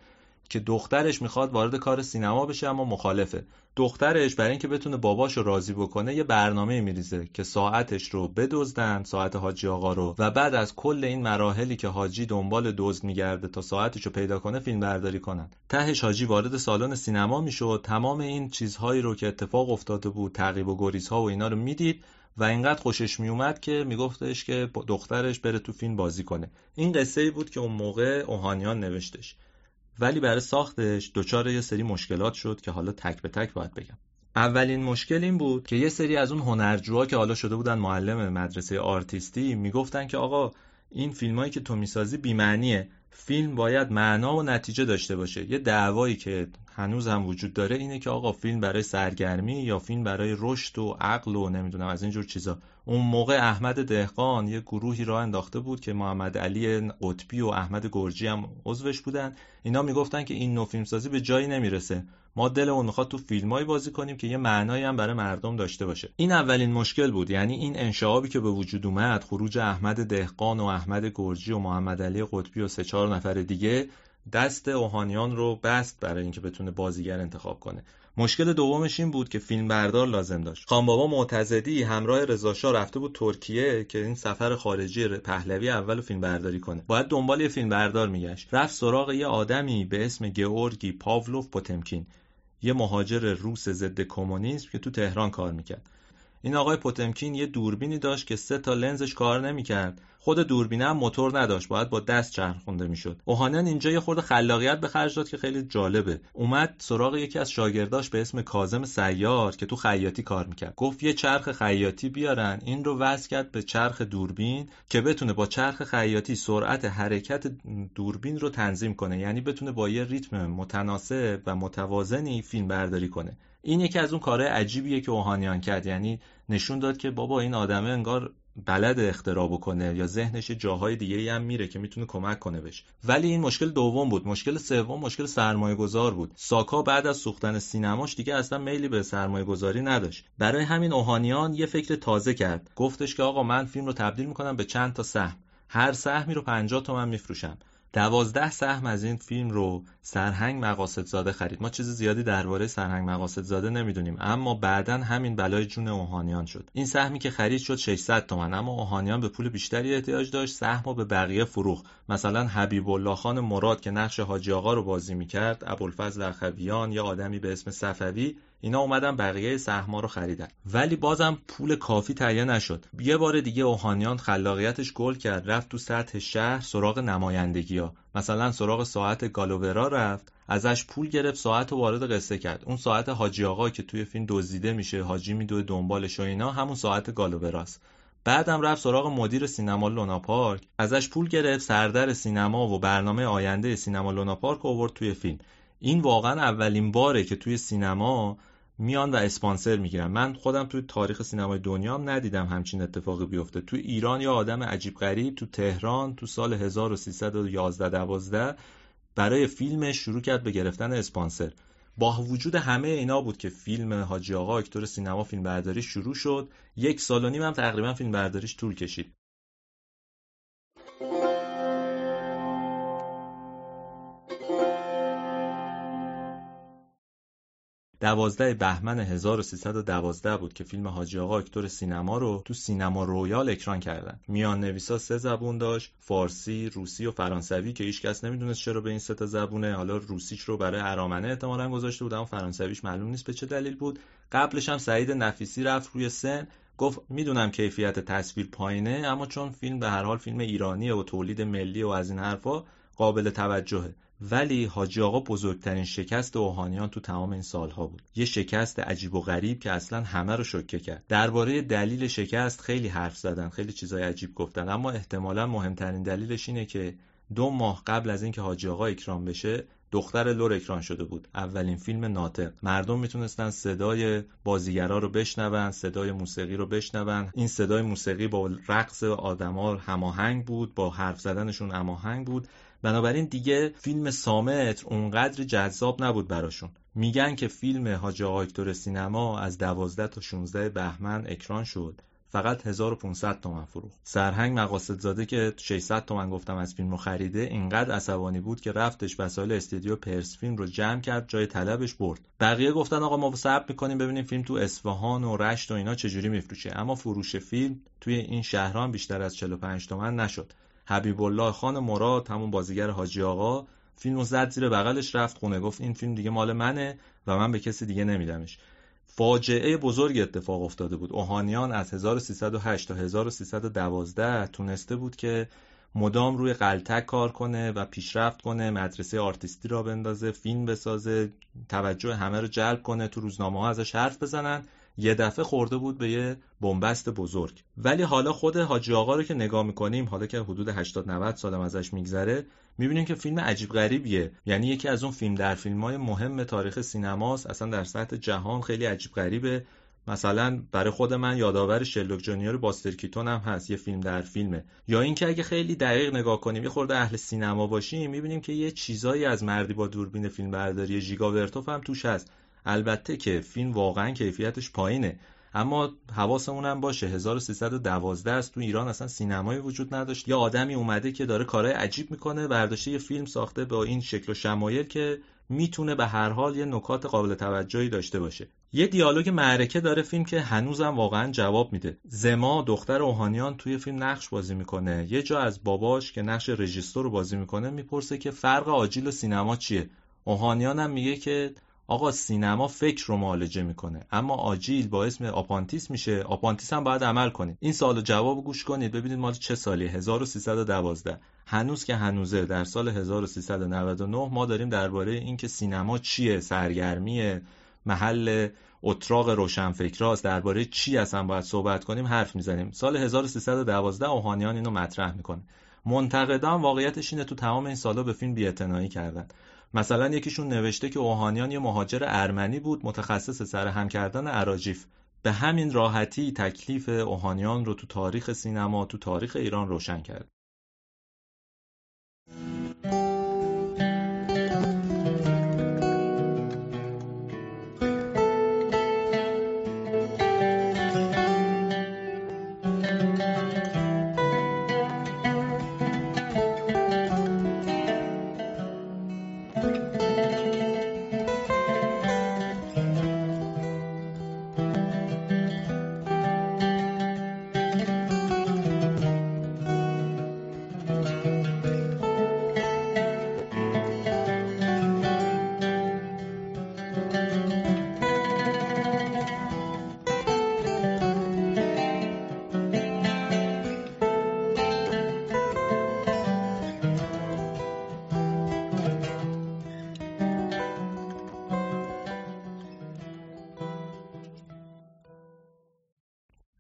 که دخترش می‌خواد وارد کار سینما بشه اما مخالفه. دخترش برای اینکه بتونه باباشو راضی بکنه یه برنامه میریزه که ساعتش رو بدزدن ساعت حاجی آقا رو. و بعد از کل این مراحلی که حاجی دنبال دزد میگرده تا ساعتش رو پیدا کنه فیلم برداری کنن. تهش حاجی وارد سالن سینما می‌شد. تمام این چیزهایی رو که اتفاق افتاده بود تعقیب و گریزها و اینا رو می‌دید و اینقدر خوشش میومد که میگفتش که دخترش بره تو فیلم بازی کنه. این قصه بود که اون موقع اوهانیان نوشتش. ولی برای ساختش دچار یه سری مشکلات شد که حالا تک به تک باید بگم. اولین مشکل این بود که یه سری از اون هنرجوها که حالا شده بودن معلم مدرسه آرتیستی می‌گفتن که آقا این فیلمایی که تو می‌سازی بیمعنیه. فیلم باید معنا و نتیجه داشته باشه. یه دعوایی که هنوز هم وجود داره اینه که آقا فیلم برای سرگرمی یا فیلم برای رشد و عقل و نمی‌دونم از اینجور چیزا. اون موقع احمد دهقان یه گروهی را انداخته بود که محمد علی قطبی و احمد گرجی هم عضوش بودن. اینا می‌گفتن که این نوع فیلمسازی به جایی نمی‌رسه. ما دلمون می‌خواد تو فیلمایی بازی کنیم که یه معنایی هم برای مردم داشته باشه. این اولین مشکل بود. یعنی این انشعابی که به وجود اومد خروج احمد دهقان و احمد گرجی و محمد علی قطبی و سه چهار نفر دیگه دست اوهانیان رو بست برای اینکه بتونه بازیگر انتخاب کنه. مشکل دومش این بود که فیلم بردار لازم داشت. خان بابا معتزدی همراه رضا رفته بود ترکیه که این سفر خارجی پهلوی اول فیلم برداری کنه. باید دنبال یه فیلم بردار میگشت. رفت سراغ یه آدمی به اسم گئورگی پاولوف پوتمکین یه مهاجر روس ضد کمونیسم که تو تهران کار می‌کرد. این آقای پوتمکین یه دوربینی داشت که سه تا لنزش کار نمی‌کرد. خود دوربینه هم موتور نداشت باید با دست چرخونده می‌شد. اوهانیان اینجا یه خورده خلاقیت به خرج داد که خیلی جالبه. اومد سراغ یکی از شاگرداش به اسم کازم سیار که تو خیاطی کار می‌کرد. گفت یه چرخ خیاطی بیارن این رو وصل کرد به چرخ دوربین که بتونه با چرخ خیاطی سرعت حرکت دوربین رو تنظیم کنه. یعنی بتونه با یه ریتم متناسب و متوازنی فیلم برداری کنه. این یکی از اون کارهای عجیبیه که اوهانیان کرد. یعنی نشون داد که بابا این آدمه انگار بلد اختراع بکنه یا ذهنش جاهای دیگه هم میره که می‌تونه کمک کنه بهش. ولی این مشکل دوم بود. مشکل سوم مشکل سرمایه گذار بود. ساکا بعد از سوختن سینماش دیگه اصلا میلی به سرمایه گذاری نداشت. برای همین اوهانیان یه فکر تازه کرد. گفتش که آقا من فیلم رو تبدیل می‌کنم به چند تا سهم. هر سهمی رو 50 تومن میفروشم. دوازده سهم از این فیلم رو سرهنگ مقاصد زاده خرید. ما چیز زیادی درباره سرهنگ مقاصد زاده نمی‌دونیم اما بعدا همین بلای جون اوهانیان شد. این سهمی که خرید شد 600 تومن اما اوهانیان به پول بیشتری احتیاج داشت سهم رو به بقیه فروخ مثلا حبیب الله خان مراد که نقش حاجی آقا رو بازی می‌کرد ابوالفضل اخویان یا آدمی به اسم صفوی اینا اومدن بقیه سهما رو خریدن. ولی بازم پول کافی تهیه نشد. یه بار دیگه اوهانیان خلاقیتش گل کرد رفت تو سطح شهر سراغ نمایندگی ها مثلا سراغ ساعت گالوورا رفت ازش پول گرفت ساعت رو وارد قصه کرد. اون ساعت حاجی آقا که توی فیلم دزدیده میشه حاجی میدوه دنبالش و اینا همون ساعت گالووراست. بعدم رفت سراغ مدیر سینما لونا پارک ازش پول گرفت سردر سینما و برنامه آینده سینما لونا پارک آورد توی فیلم. این واقعا اولین باره که توی سینما میان و اسپانسر می‌گیرن. من خودم توی تاریخ سینمای دنیا هم ندیدم همچین اتفاقی بیفته. توی ایران یا آدم عجیب غریب تو تهران تو سال 1311 12 برای فیلمش شروع کرد به گرفتن اسپانسر. با وجود همه اینا بود که فیلم حاجی آقا اکتور سینما فیلم برداری شروع شد. یک سال و نیم هم تقریبا فیلم برداریش طول کشید. دوازده بهمن 1312 بود که فیلم حاجی آقا اکتور سینما رو تو سینما رویال اکران کردن. میان نویسا سه زبون داشت فارسی روسی و فرانسوی که هیچ کس نمی‌دونست چرا به این سه تا زبونه. حالا روسیش رو برای ارامنه احتمالاً گذاشته بود اما فرانسویش معلوم نیست به چه دلیل بود. قبلش هم سعید نفیسی رفت روی سن گفت می‌دونم کیفیت تصویر پایینه اما چون فیلم به هر حال فیلم ایرانیه و تولید ملی و از این حرفا قابل توجهه. ولی حاجی آقا بزرگترین شکست اوهانیان تو تمام این سالها بود. یه شکست عجیب و غریب که اصلا همه رو شوکه کرد. درباره دلیل شکست خیلی حرف زدن خیلی چیزای عجیب گفتن. اما احتمالا مهمترین دلیلش اینه که دو ماه قبل از اینکه حاجی آقا اکرام بشه دختر لور اکران شده بود. اولین فیلم ناطق. مردم می‌تونستن صدای بازیگرا رو بشنون صدای موسیقی رو بشنون. این صدای موسیقی با رقص آدما هماهنگ بود با حرف زدنشون هماهنگ بود. بنابراین دیگه فیلم سامت اونقدر جذاب نبود براشون. میگن که فیلم حاج آقا سینما از 12 تا 16 بهمن اکران شد. فقط 1500 تومن فروخت. سرهنگ مقاصد زاده که 600 تومن گفتم از فیلم خریده اینقدر عصبانی بود که رفتش وسایل استودیو پرس فیلم رو جمع کرد جای طلبش برد. بقیه گفتن آقا ما صبر می‌کنیم ببینیم فیلم تو اصفهان و رشت و اینا چجوری میفروشه. اما فروش فیلم توی این شهران بیشتر از 45 تومن نشد. حبیب الله خان مراد همون بازیگر حاجی آقا. فیلمو زد زیر بغلش رفت خونه گفت این فیلم دیگه مال منه و من به کسی دیگه نمیدمش. فاجعه بزرگ اتفاق افتاده بود. اوهانیان از 1308 تا 1312 تونسته بود که مدام روی قلتک کار کنه و پیشرفت کنه مدرسه آرتیستی را بندازه فیلم بسازه توجه همه رو جلب کنه تو روزنامه ها ازش حرف بزنن. یه دفعه خورده بود به یه بنبست بزرگ. ولی حالا خود حاجی آقا رو که نگاه می‌کنیم حالا که حدود 80 90 سالم ازش میگذره می‌بینیم که فیلم عجیب غریبیه. یعنی یکی از اون فیلم در فیلم های مهم تاریخ سینماست. اصلا در سطح جهان خیلی عجیب غریبه. مثلا برای خود من یادآور شرلوک جونیور باستر کیتون هم هست یه فیلم در فیلمه. یا اینکه اگه خیلی دقیق نگاه کنیم یه خورده اهل سینما باشیم می‌بینیم که یه چیزایی از مردی با دوربین فیلم برداری زیگا ورتوف هم توش هست. البته که فیلم واقعا کیفیتش پایینه. اما حواسمون هم باشه 1312 است. تو ایران اصلا سینمایی وجود نداشت. یه آدمی اومده که داره کارهای عجیب می‌کنه برداشته یه فیلم ساخته با این شکل و شمایل که می‌تونه به هر حال یه نکات قابل توجهی داشته باشه. یه دیالوگ معرکه داره فیلم که هنوزم واقعا جواب میده. زما دختر اوهانیان توی فیلم نقش بازی می‌کنه. یه جا از باباش که نقش رژیسور رو بازی می‌کنه می‌پرسه که فرق آجیل و سینما چیه؟ اوهانیان هم میگه که آقا سینما فکر رو معالجه می‌کنه اما آجیل با اسم آپانتیس میشه. آپاندیس هم باید عمل کنید این سال جواب گوش کنید. ببینید مال چه سالی 1312 هنوز که هنوزه. در سال 1399 ما داریم درباره اینکه سینما چیه؟ سرگرمی محل اتراق روشنفکراست. درباره چی اصلا باید صحبت کنیم؟ حرف می‌زنیم. سال 1312 اوهانیان اینو مطرح می‌کنه. منتقدان واقعیتش اینه تو تمام این سالا به فیلم بی‌اعتنایی کردن. مثلا یکیشون نوشته که اوهانیان یه مهاجر ارمنی بود متخصص سر هم کردن عراجیف به همین راحتی تکلیف اوهانیان رو تو تاریخ سینما تو تاریخ ایران روشن کرد.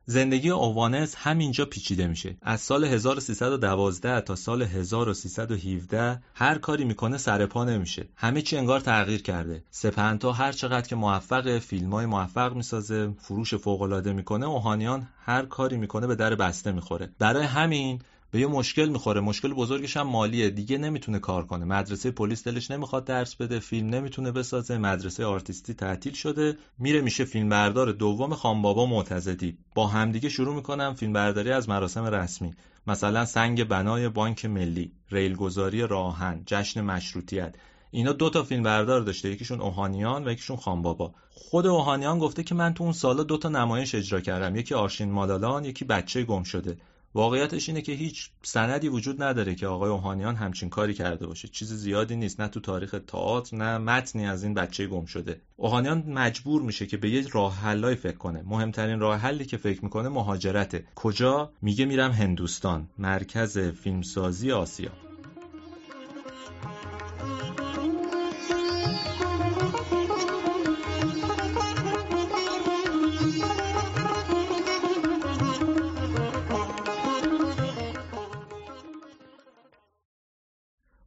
زندگی اووانس همینجا پیچیده میشه. از سال 1312 تا سال 1317 هر کاری می‌کنه سر پا نمیشه. همه چی انگار تغییر کرده. سپنتا هر چقدر که موفق فیلمای موفق می‌سازه فروش فوق العاده می‌کنه اوهانیان هر کاری می‌کنه به در بسته می‌خوره. برای همین به یه مشکل می‌خوره. مشکل بزرگش هم مالیه. دیگه نمی‌تونه کار کنه. مدرسه پلیس دلش نمی‌خواد درس بده. فیلم نمی‌تونه بسازه. مدرسه آرتیستی تعطیل شده. میره میشه فیلمبردار دوم خانبابا معتزدی. با همدیگه شروع می‌کنم فیلمبرداری از مراسم رسمی. مثلا سنگ بنای بانک ملی ریلگذاری راهن جشن مشروطیت. اینا دو تا فیلم بردار داشته. یکیشون اوهانیان و یکیشون خانبابا. خود اوهانیان گفته که من تو اون سالا دو تا نمایش اجرا کردم. یکی آرشین مالالان یکی بچه گم شده واقعیتش اینه که هیچ سندی وجود نداره که آقای اوهانیان همچین کاری کرده باشه. چیز زیادی نیست نه تو تاریخ تئاتر نه متنی از این بچه گم شده. اوهانیان مجبور میشه که به یه راه حلای فکر کنه. مهمترین راه حلی که فکر می‌کنه مهاجرته. کجا؟ میگه میرم هندوستان مرکز فیلمسازی آسیا.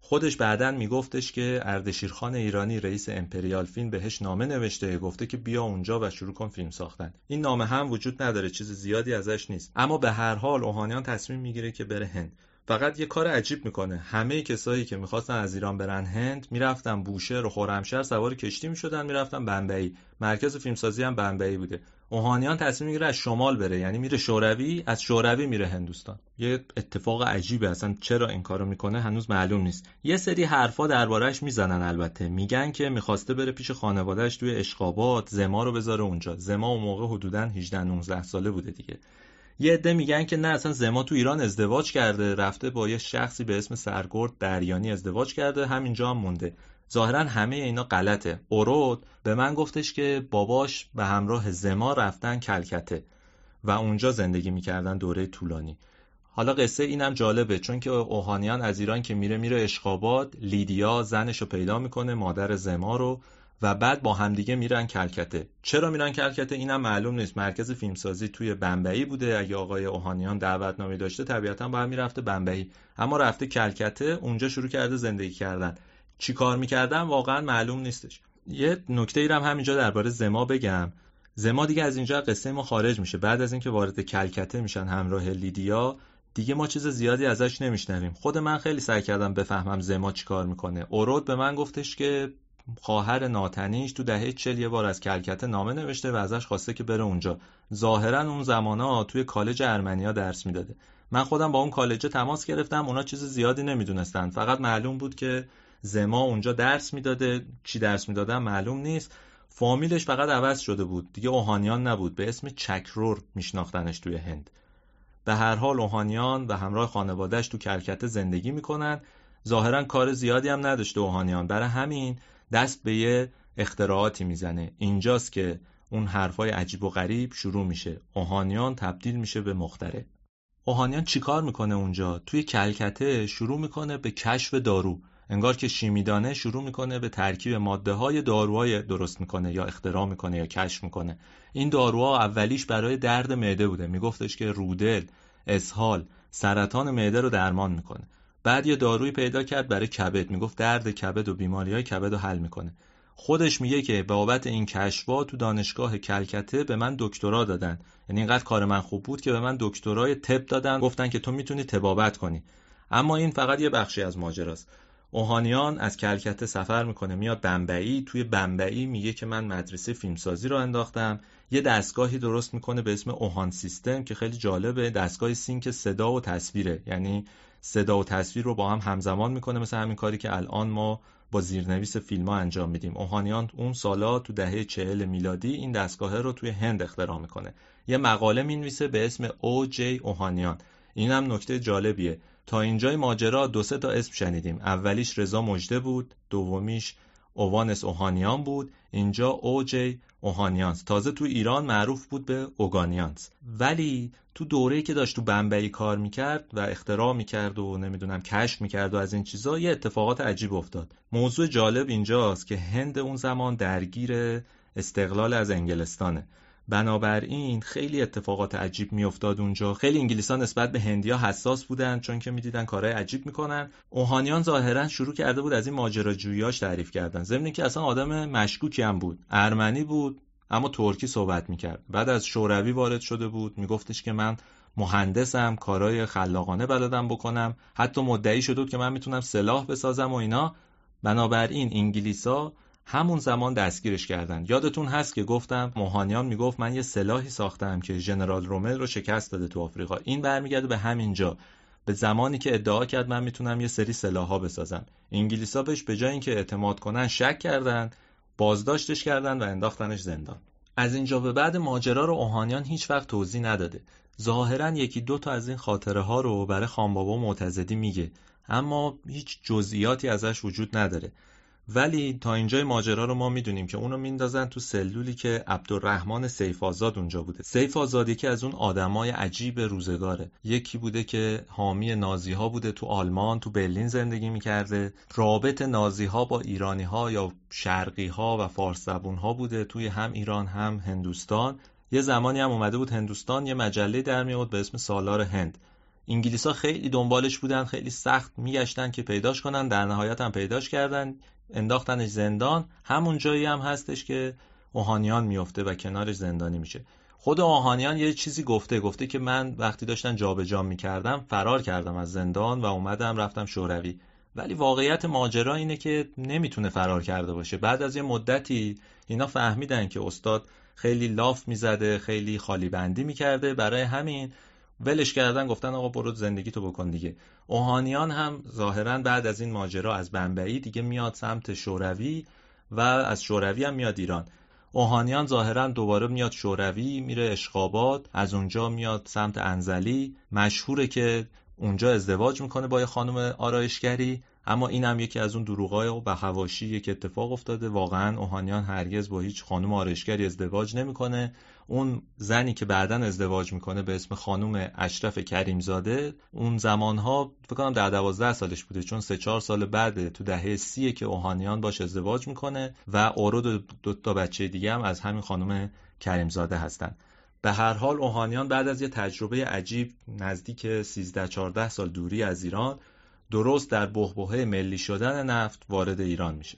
خودش بعدا میگفتش که اردشیرخان ایرانی رئیس امپریال فیلم بهش نامه نوشته گفته که بیا اونجا و شروع کن فیلم ساختن. این نامه هم وجود نداره چیز زیادی ازش نیست. اما به هر حال اوهانیان تصمیم می‌گیره که بره هند. فقط یه کار عجیب می‌کنه. همه کسایی که می‌خواستن از ایران برن هند می‌رفتن بوشهر و خرمشهر سوار کشتی می‌شدن می‌رفتن بمبئی. مرکز فیلمسازی هم بمبئی بوده. اوهانیان تصمیم می‌گیره از شمال بره یعنی میره شوروی از شوروی میره هندوستان. یه اتفاق عجیبه اصلا چرا این کارو می‌کنه هنوز معلوم نیست. یه سری حرفا دربارهش می‌زنن البته. میگن که می‌خواسته بره پیش خانوادهش توی اشقابات زما رو بذاره اونجا. زما اون موقع حدودا 18 19 ساله بوده دیگه. یه عده میگن که نه اصلا زما تو ایران ازدواج کرده رفته با یه شخصی به اسم سرگرد دریانی ازدواج کرده همینجا هم مونده. ظاهرا همه اینا غلطه. اورود به من گفتش که باباش به همراه زما رفتن کلکته و اونجا زندگی می‌کردن دوره طولانی. حالا قصه اینم جالبه چون که اوهانیان از ایران که میره میره اشقاباد لیدیا زنش رو پیدا می‌کنه مادر زما رو و بعد با همدیگه میرن کلکته. چرا میرن کلکته؟ اینم معلوم نیست. مرکز فیلمسازی توی بمبئی بوده. اگه آقای اوهانیان دعوتنامه داشته طبیعتا باید می‌رفته بمبئی. اما رفته کلکته اونجا شروع کرده زندگی کردن. چی کار می‌کردن؟ واقعا معلوم نیستش. یه نکته ای هم همینجا درباره زما بگم. زما دیگه از اینجا قصه ما خارج میشه. بعد از اینکه وارد کلکته میشن همراه لیدیا دیگه ما چیز زیادی ازش نمیشنویم. خود من خیلی سعی کردم بفهمم زما چیکار می‌کنه. اورود به من گفتش که خواهر ناتنیش تو دهه چل یه بار از کلکته نامه نوشته و ازش خواسته که بره اونجا. ظاهرا اون زمانا توی کالج ارمنیا درس می‌داده. من خودم با اون کالج تماس گرفتم اونا چیز زیادی نمی‌دونستن. فقط معلوم بود که زما اونجا درس می‌داده. چی درس می‌دادن معلوم نیست. فامیلش فقط عوض شده بود. دیگه اوهانیان نبود. به اسم چکرور میشناختنش توی هند. به هر حال اوهانیان و همراه خانوادهش تو کلکته زندگی می‌کنن. ظاهرا کار زیادی هم نداشته اوهانیان. برای همین دست به یه اختراعاتی می‌زنه. اینجاست که اون حرفای عجیب و غریب شروع میشه. اوهانیان تبدیل میشه به مختره. اوهانیان چیکار می‌کنه اونجا؟ توی کلکته شروع می‌کنه به کشف دارو. انگار که شیمیدانه شروع می‌کنه به ترکیب ماده های داروهای درست می‌کنه یا اختراع می‌کنه یا کشف می‌کنه. این داروها اولیش برای درد معده بوده. میگفتش که رودل اسهال سرطان معده رو درمان می‌کنه. بعد یه دارویی پیدا کرد برای کبد. می‌گفت درد کبد و بیماری های کبد رو حل می‌کنه. خودش میگه که بابت این کشفا تو دانشگاه کلکته به من دکترا دادن. یعنی اینقدر کار من خوب بود که به من دکترای تب دادن. گفتن که تو می‌تونی تبابت کنی. اما این فقط یه بخشی از ماجراست. اوهانیان از کلکته سفر می‌کنه. میاد بمبئی. توی بمبئی میگه که من مدرسه فیلمسازی رو انداختم. یه دستگاهی درست می‌کنه به اسم اوهان سیستم که خیلی جالبه. دستگاه سینک صدا و تصویره. یعنی صدا و تصویر رو با هم همزمان می‌کنه مثل همین کاری که الان ما با زیرنویس فیلم ها انجام میدیم. اوهانیان اون سالا تو دهه چهل میلادی این دستگاه رو توی هند اختراع می‌کنه. یه مقاله می‌نویسه به اسم او جی اوهانیان این هم نکته جالبیه. تا اینجای ماجرا دو سه تا اسم شنیدیم. اولیش رضا مجده بود دومیش اووانس اوهانیان بود. اینجا اوجی اوهانیانس. تازه تو ایران معروف بود به اوگانیانس. ولی تو دوره‌ای که داشت تو بمبئی کار می‌کرد و اختراع می‌کرد و نمی‌دونم کشف می‌کرد و از این چیزا یه اتفاقات عجیب افتاد. موضوع جالب اینجاست که هند اون زمان درگیر استقلال از انگلستانه. بنابراین خیلی اتفاقات عجیب میافتاد اونجا. خیلی انگلیسا نسبت به هندیا حساس بودن چون که می‌دیدن کارهای عجیب می‌کنن. اوهانیان ظاهرا شروع کرده بود از این ماجراجوییاش تعریف کردن. ضمن که اصلا آدم مشکوکی هم بود. ارمنی بود اما ترکی صحبت می‌کرد. بعد از شوروی وارد شده بود. میگفتش که من مهندسم کارهای خلاقانه بلدم بکنم. حتی مدعی شده بود که من می‌تونم سلاح بسازم و اینا. بنابراین انگلیسا همون زمان دستگیرش کردن. یادتون هست که گفتم موهانیان می‌گفت من یه سلاحی ساختم که ژنرال رومل رو شکست داده تو آفریقا. این برمیگرده به همین جا. به زمانی که ادعا کرد من می‌تونم یه سری سلاحها بسازم. انگلیسا بهش به جای اینکه اعتماد کنن شک کردن بازداشتش کردن و انداختنش زندان. از اینجا به بعد ماجرا رو اوهانیان هیچ وقت توضیح نداده. ظاهرا یکی دو تا از این خاطره ها رو برای خانبابا معتزدی میگه اما هیچ جزئیاتی ازش وجود نداره. ولی تا اینجای ماجرا رو ما می‌دونیم که اونو میندازن تو سلولی که عبدالرحمن سیف آزاد اونجا بوده. سیف آزاد یکی از اون آدمای عجیب روزگاره. یکی بوده که حامی نازی ها بوده تو آلمان تو برلین زندگی می‌کرده. رابط نازی ها با ایرانی ها یا شرقی ها و فارس ها بوده. توی هم ایران هم هندوستان. یه زمانی هم اومده بود هندوستان یه مجله در میاد به اسم سالار هند. انگلیسا خیلی دنبالش بودن خیلی سخت میگشتن که پیداش کنن. در نهایت هم پیداش کردن. انداختنش زندان همون جایی هم هستش که اوهانیان میفته و کنارش زندانی میشه. خود اوهانیان یه چیزی گفته گفته که من وقتی داشتن جابجا می‌کردم فرار کردم از زندان و اومدم رفتم شوروی. ولی واقعیت ماجرا اینه که نمی‌تونه فرار کرده باشه. بعد از یه مدتی اینا فهمیدن که استاد خیلی لاف می‌زده خیلی خالی بندی می‌کرده. برای همین ولش کردن گفتن آقا برو زندگی تو بکن دیگه. اوهانیان هم ظاهرا بعد از این ماجرا از بمبئی دیگه میاد سمت شوروی و از شوروی هم میاد ایران. اوهانیان ظاهرا دوباره میاد شوروی میره اشقابات از اونجا میاد سمت انزلی. مشهوره که اونجا ازدواج می‌کنه با یه خانم آرایشگری. اما این هم یکی از اون دروغای و بخواشی که اتفاق افتاده. واقعا اوهانیان هرگز با هیچ خانم آرایشگری ازدواج نمی‌کنه. اون زنی که بعدا ازدواج می‌کنه به اسم خانم اشرف کریمزاده اون زمانها فکر کنم در دوازده سالش بوده چون سه چهار سال بعد تو دهه سیه که اوهانیان باش ازدواج می‌کنه و اورو دو تا بچه دیگه هم از همین خانم کریمزاده هستن. به هر حال اوهانیان بعد از یه تجربه عجیب نزدیک 13 14 سال دوری از ایران درست در بحبوحه ملی شدن نفت وارد ایران میشه.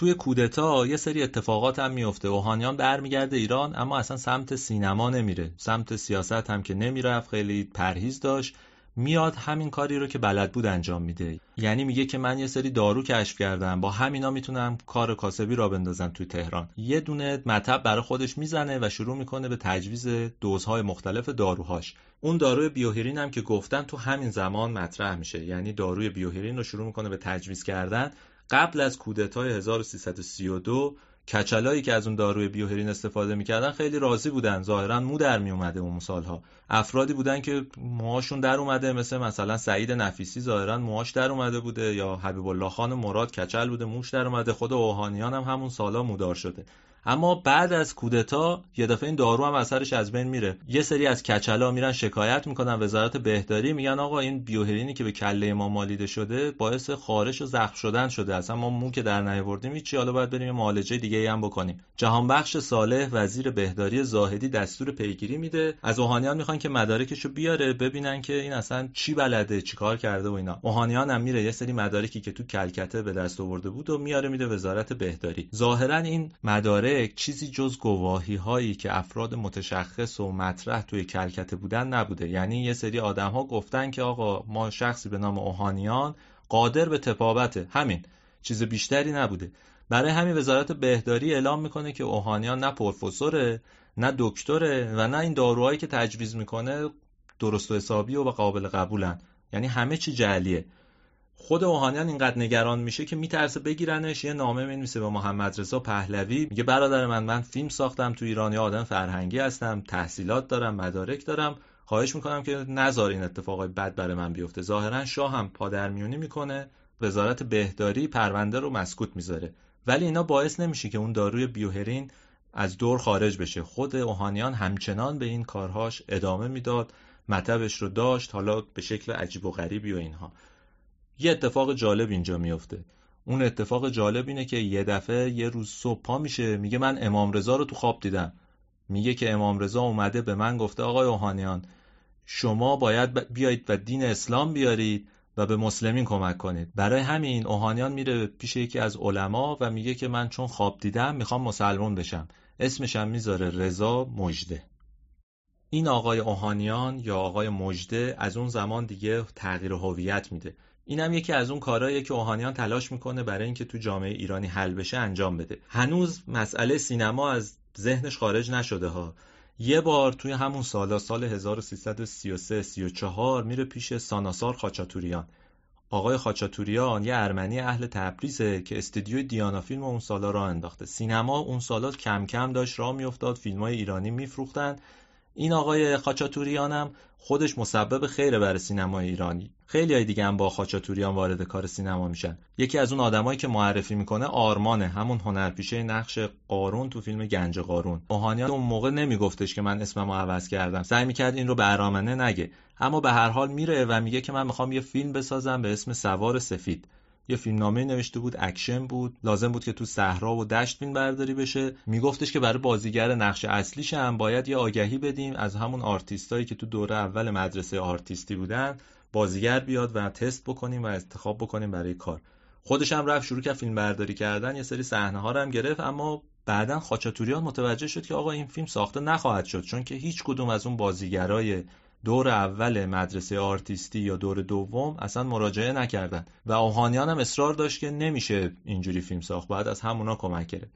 توی کودتا یه سری اتفاقات هم میفته. اوهانیان برمیگرده ایران اما اصلا سمت سینما نمیره. سمت سیاست هم که نمی‌رفت خیلی پرهیز داشت. میاد همین کاری رو که بلد بود انجام میده. یعنی میگه که من یه سری دارو کشف کردم. با همینا می‌تونم کار کاسبی را بندازم توی تهران. یه دونه مطب برای خودش می‌زنه و شروع می‌کنه به تجویز دوزهای مختلف داروهاش. اون داروی بیوهرین هم که گفتن تو همین زمان مطرح میشه. یعنی داروی بیوهرین رو شروع می‌کنه به تجویز کردن. قبل از کودتای 1332 کچلایی که از اون داروی بیوهرین استفاده می‌کردن خیلی راضی بودن. ظاهرا مو در میومده اون سالها. افرادی بودن که موهاشون در اومده مثل مثلا سعید نفیسی ظاهرا موهاش در اومده بوده. یا حبیب الله خان مراد کچل بوده موش در اومده. خود اوهانیان هم همون سالا مودار شده. اما بعد از کودتا یه دفعه این دارو هم اثرش از بین میره. یه سری از کچلا میرن شکایت می‌کنن وزارت بهداری میگن آقا این بیوهرینی که به کله ما مالیده شده باعث خارش و زخم شدن شده. اصلا ما مو که در نیاوردیم چی حالا باید بریم معالجه دیگه ای هم بکنیم. جهانبخش صالح وزیر بهداری زاهدی دستور پیگیری میده. از اوهانیان می‌خوان که مدارکشو بیاره ببینن که این اصلا چی بلده چیکار کرده و اینا. اوهانیان هم میره یه سری مدارکی که تو کلکته به دست آورده بود و میاره میده وزارت بهداری. ظاهرا این مدارک چیزی جز گواهی هایی که افراد متشخص و مطرح توی کلکته بودن نبوده. یعنی یه سری آدم ها گفتن که آقا ما شخصی به نام اوهانیان قادر به تپابته همین چیز بیشتری نبوده. برای همین وزارت بهداری اعلام می‌کنه که اوهانیان نه پروفسوره نه دکتره و نه این داروهایی که تجویز می‌کنه درست و حسابی و قابل قبولن. یعنی همه چی جعلیه. خود اوهانیان اینقدر نگران میشه که میترسه بگیرنش. یه نامه می‌نویسه به محمد رضا پهلوی. میگه برادر من من فیلم ساختم تو ایران یا آدم فرهنگی هستم تحصیلات دارم مدارک دارم. خواهش می‌کنم که نذار این اتفاقای بد برای من بیفته. ظاهرا شاه هم پادرمیونی می‌کنه. وزارت بهداری پرونده رو مسکوت می‌ذاره. ولی اینا باعث نمیشه که اون داروی بیوهرین از دور خارج بشه. خود اوهانیان همچنان به این کارهاش ادامه می‌داد. مطبش رو داشت. حالا به شکل عجیب و غریبی و اینها. یه اتفاق جالب اینجا میفته. اون اتفاق جالب اینه که یه دفعه یه روز صبح پا میشه میگه من امام رضا رو تو خواب دیدم. میگه که امام رضا اومده به من گفته آقای اوهانیان شما باید بیایید و دین اسلام بیارید و به مسلمین کمک کنید. برای همین اوهانیان میره پیش یکی از علما و میگه که من چون خواب دیدم می‌خوام مسلمان بشم. اسمشم می‌ذاره رضا مجده. این آقای اوهانیان یا آقای مجده از اون زمان دیگه تغییر هویت میده. اینم یکی از اون کارهاییه که اوهانیان تلاش می‌کنه برای اینکه تو جامعه ایرانی حل بشه انجام بده. هنوز مسئله سینما از ذهنش خارج نشده ها. یه بار توی همون سالا سال 1333 34 میره پیش ساناسار خاچاتوریان. آقای خاچاتوریان یه ارمنی اهل تبریزه که استودیوی دیانا فیلم اون سالا را انداخته. سینما اون سالا کم کم داشت راه میافتاد فیلمای ایرانی میفروختن. این آقای خاچاتوریان هم خودش مسبب خیره برای سینمای ایرانی خیلی های دیگه هم با خاچاتوریان وارد کار سینما میشن. یکی از اون آدمایی که معرفی می‌کنه آرمانه همون هنرپیشه نقش قارون تو فیلم گنج قارون. اوهانیان اون موقع نمیگفتش که من اسممو عوض کردم. سعی می‌کرد این رو به ارامنه نگه. اما به هر حال میره و میگه که من می‌خوام یه فیلم بسازم به اسم سوار سفید. یه فیلمنامه نوشته بود اکشن بود. لازم بود که تو صحرا و دشت فیلم برداری بشه. میگفتش که برای بازیگر نقش اصلیش هم باید یه آگهی بدیم. از همون آرتیستایی که تو دوره اول مدرسه آرتیستی بودن بازیگر بیاد و تست بکنیم و انتخاب بکنیم برای کار. خودش هم رفت شروع کرد فیلم برداری کردن. یه سری صحنه ها رو هم گرفت اما بعدا خاچاتوریان متوجه شد که آقا این فیلم ساخته نخواهد شد چون که هیچ کدوم از اون بازیگرای دور اول مدرسه آرتیستی یا دور دوم اصلا مراجعه نکردن. و اوهانیان هم اصرار داشت که نمیشه اینجوری فیلم ساخت. باید از همونا کمک گرفت.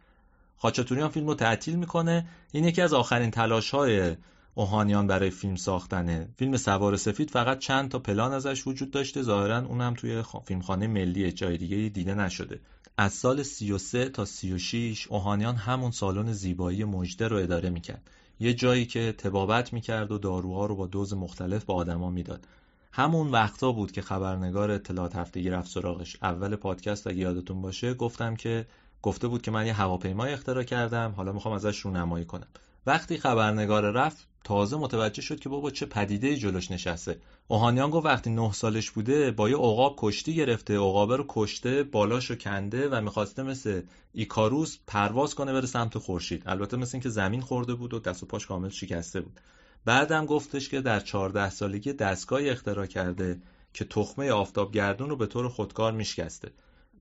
خاچاتوریان فیلم رو تعطیل می‌کنه. این یکی از آخرین تلاش های اوهانیان برای فیلم ساختنه فیلم سوار سفید فقط چند تا پلان ازش وجود داشته. ظاهرا اونم توی فیلمخانه ملی جای دیگه دیده نشده. از سال 33 تا 36 اوهانیان همون سالن زیبایی مجده رو اداره می‌کرد. یه جایی که تبابت می‌کرد و داروها رو با دوز مختلف به آدما می‌داد. همون وقتا بود که خبرنگار اطلاعات هفتگی رفت سراغش. اول پادکست اگه یادتون باشه گفتم که گفته بود که من یه هواپیمای اختراع کردم. حالا می‌خوام ازش رونمایی کنم. وقتی خبرنگار رفت تازه متوجه شد که بابا چه پدیده جلوش نشسته. اوهانیان گفت وقتی نه سالش بوده با یه عقاب کشتی گرفته عقابه رو کشته بالاشو کنده و می‌خواسته مثل ایکاروس پرواز کنه بره سمت خورشید. البته مثل اینکه زمین خورده بود و دست و پاش کامل شکسته بود. بعدم گفتش که در 14 سالگی دستگاهی اختراع کرده که تخمه آفتابگردون رو به طور خودکار میشکسته.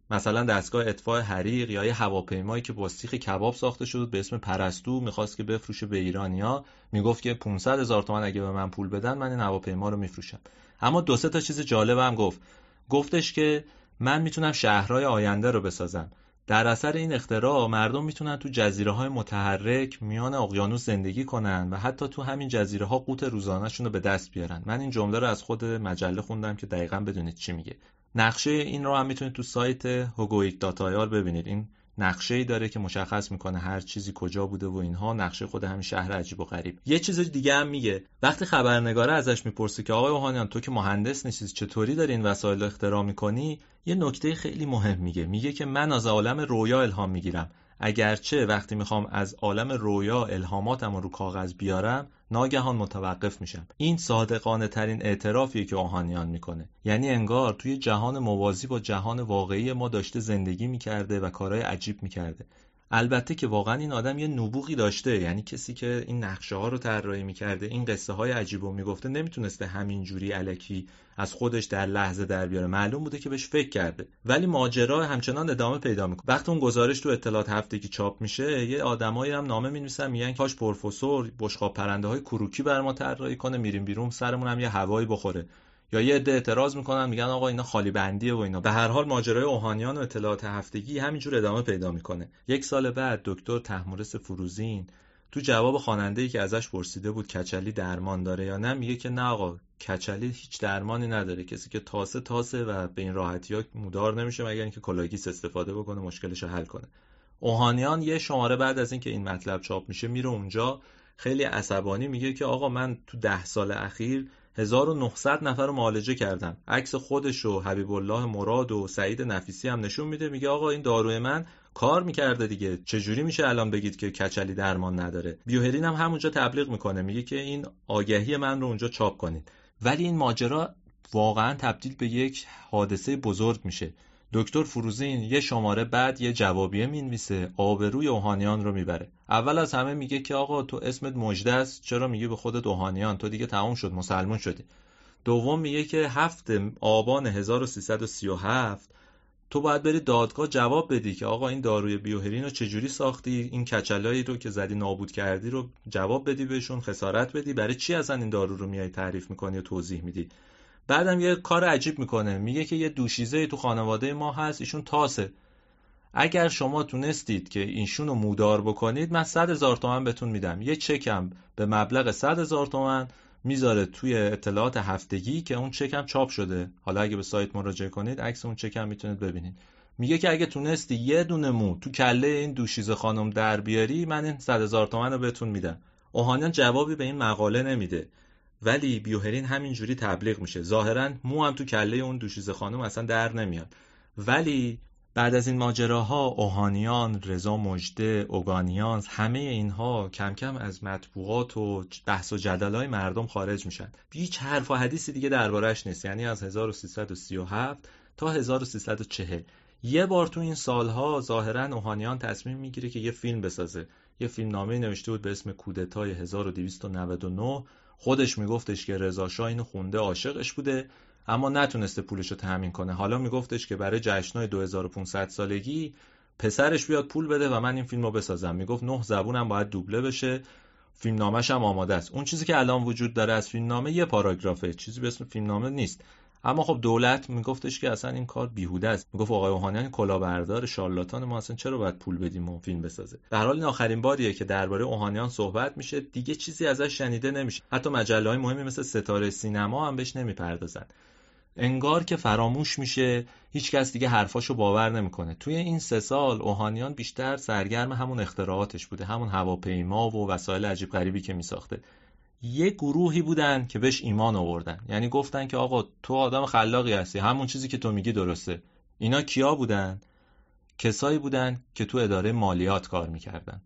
مثلا دستگاه اطفاء حریق یا یه هواپیمایی که با سیخ کباب ساخته شده به اسم پرستو می‌خواست که بفروشه به ایرانیا می‌گفت که 500 هزار تومن اگه به من پول بدن من این هواپیما رو میفروشم. اما دو سه تا چیز جالب هم گفت. گفتش که من می‌تونم شهرهای آینده رو بسازم. در اثر این اختراع مردم می‌تونن تو جزیره های متحرک میان اقیانوس زندگی کنن و حتی تو همین جزیره ها قوت روزانهشون رو به دست بیارن. من این جمله رو از خود مجله خوندم که دقیقا بدونید چی میگه. نقشه این رو هم می‌تونید تو سایت هوگویک داتایار ببینید. این نقشه ای داره که مشخص می‌کنه هر چیزی کجا بوده و اینها. نقشه خود همین شهر عجیب و غریب. یه چیز دیگه هم میگه. وقتی خبرنگاره ازش می‌پرسه که آقای اوهانیان تو که مهندس نیستی چطوری داری این وسایل اختراع می‌کنی؟ یه نکته خیلی مهم میگه. میگه که من از عالم رویا الهام می‌گیرم. اگرچه وقتی می‌خوام از عالم رویا الهاماتم رو کاغذ بیارم ناگهان متوقف میشم. این صادقانه ترین اعترافیه که اوهانیان می‌کنه. یعنی انگار توی جهان موازی با جهان واقعی ما داشته زندگی می‌کرده و کارهای عجیب می‌کرده. البته که واقعا این آدم یه نبوغی داشته یعنی کسی که این نقشه ها رو طراحی می‌کرده این قصه های عجیب رو می‌گفته نمی‌تونسته همین جوری علکی از خودش در لحظه در بیاره. معلوم بوده که بهش فکر کرده. ولی ماجرا همچنان ادامه پیدا می‌کنه. وقتی اون گزارش تو اطلاعات هفتگی چاپ میشه یه آدمایی هم نامه می‌نویسن میگن کاش پروفسور بشقاب پرنده های کروکی بر ما طراحی کنه میریم بیرون سرمون هم یه هوایی بخوره. یا یه عده اعتراض می‌کنن میگن آقا اینا خالی بندیه و اینا. به هر حال ماجرای اوهانیان و اطلاعات هفتگی همینجور ادامه پیدا می‌کنه. یک سال بعد دکتر تحمورس فروزین تو جواب خواننده ای که ازش پرسیده بود کچلی درمان داره یا نه میگه که نه آقا کچلی هیچ درمانی نداره. کسی که تاسه تاسه و به این راحتی ها مودار نمیشه مگر اینکه کلاگیس استفاده بکنه مشکلش رو حل کنه. اوهانیان یه شماره بعد از اینکه این مطلب چاپ میشه میره اونجا خیلی عصبانی میگه که آقا من تو ده سال اخیر 1900 نفر رو معالجه کردم عکس خودش و حبیب الله مراد و سعید نفیسی هم نشون میده. میگه آقا این داروی من کار می‌کرده دیگه. چجوری میشه الان بگید که کچلی درمان نداره؟ بیوهرین هم همونجا تبلیغ می‌کنه. میگه که این آگهی من رو اونجا چاپ کنید. ولی این ماجرا واقعا تبدیل به یک حادثه بزرگ میشه. دکتر فروزین یه شماره بعد یه جوابیه می‌نویسه. آبروی اوهانیان رو می‌بره. اول از همه میگه که آقا تو اسمت مجده است. چرا میگی به خودت اوهانیان؟ تو دیگه تموم شد مسلمون شدی. دوم میگه که هفت آبان 1337 تو باید بری دادگاه جواب بدی که آقا این داروی بیوهرین رو چجوری ساختی؟ این کچلایی رو که زدی نابود کردی رو جواب بدی بهشون خسارت بدی. برای چی اصلا این دارو رو میای تعریف می‌کنی و توضیح میدی؟ بعدم یه کار عجیب می‌کنه. میگه که یه دوشیزه تو خانواده ما هست ایشون تاسه. اگر شما تونستید که ایشون رو مودار بکنید من صد هزار تومن بهتون میدم. یه چکم به مبلغ صد هزار تومن می‌ذاره توی اطلاعات هفتگی که اون چکم چاپ شده. حالا اگه به سایت مراجعه کنید عکس اون چکم می‌تونید ببینید. میگه که اگه تونستی یه دونه مو تو کله این دوشیزه خانم در بیاری من این صد هزار تومن رو بهتون میدم. اوهانیان جوابی به این مقاله نمیده. ولی بیوهرین همینجوری تبلیغ میشه ظاهرا مو هم تو کله اون دوشیزه خانم اصلا در نمیاد ولی بعد از این ماجراها اوهانیان، رضا مجده، اوگانیان همه اینها کم کم از مطبوعات و بحث و جدلای مردم خارج میشن. هیچ حرف و حدیثی دیگه دربارش نیست. یعنی از 1337 تا 1340 یه بار تو این سالها ظاهرا اوهانیان تصمیم می‌گیره که یه فیلم بسازه. یه فیلم نامه نوشته بود به اسم کودتای 1299 خودش میگفتش که رضا شاه اینو خونده عاشقش بوده اما نتونسته پولش رو تامین کنه. حالا میگفتش که برای جشنای 2500 سالگی پسرش بیاد پول بده و من این فیلم رو بسازم. می‌گفت نه زبونم باید دوبله بشه. فیلم نامش هم آماده است. اون چیزی که الان وجود داره از فیلم نامه یه پاراگرافه. چیزی به اسم فیلم نامه نیست. اما خب دولت میگفتش که اصلا این کار بیهوده است. می‌گفت آقای اوهانیان کلاهبردار شارلاتان ما اصلا چرا باید پول بدیم و فیلم بسازه؟ در حال این آخرین باریه که درباره اوهانیان صحبت میشه دیگه چیزی ازش شنیده نمیشه. حتی مجله های مهمی مثل ستاره سینما هم بهش نمی‌پردازن. انگار که فراموش میشه هیچکس دیگه حرفاشو باور نمی‌کنه. توی این سه سال اوهانیان بیشتر سرگرم همون اختراعاتش بوده همون هواپیما و وسایل عجیب غریبی که میساخته. یه گروهی بودن که بهش ایمان آوردن. یعنی گفتن که آقا تو آدم خلاقی هستی. همون چیزی که تو میگی درسته. اینا کیا بودن؟ کسایی بودن که تو اداره مالیات کار می‌کردن.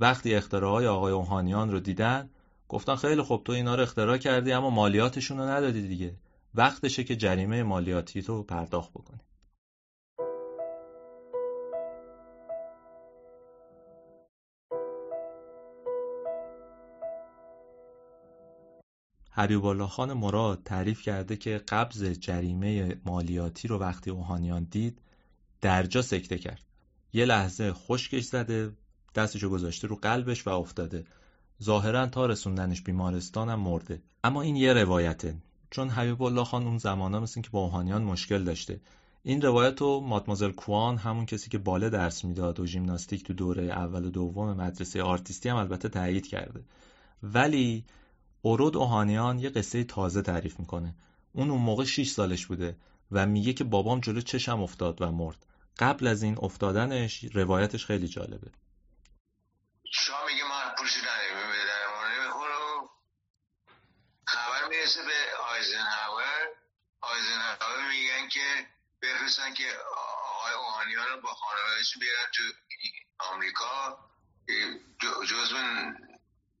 وقتی اختراعای آقای اوهانیان رو دیدن گفتن خیلی خوب تو اینا رو اختراع کردی اما مالیاتشون رو ندادی دیگه. وقتشه که جریمه مالیاتی رو پرداخت بکنی. حبیب خان مراد تعریف کرده که قبض جریمه مالیاتی رو وقتی اوهانیان دید درجا سکته کرد. یه لحظه خشکش زده دستشو گذاشته رو قلبش و افتاده. ظاهرا تا رسوندنش بیمارستانم مرده. اما این یه روایته. چون حبیب الله خان اون زمانا مثل که با اوهانیان مشکل داشته. این روایت رو مادمازل کوان همون کسی که باله درس می‌داد و ژیمناستیک تو دوره اول و دوم مدرسه آرتیستی هم البته تایید کرده. ولی اورود اوهانیان یه قصه تازه تعریف می‌کنه. اون اون موقع 6 سالش بوده و میگه که بابام جلو چشم افتاد و مرد. قبل از این افتادنش روایتش خیلی جالبه. شما میگه ما پولش نداریم خبر می‌رسه به آیزنهاور. آیزنهاور میگن که بفرستن که آقای اوهانیان رو با خانوادهش بیارن تو آمریکا. جزو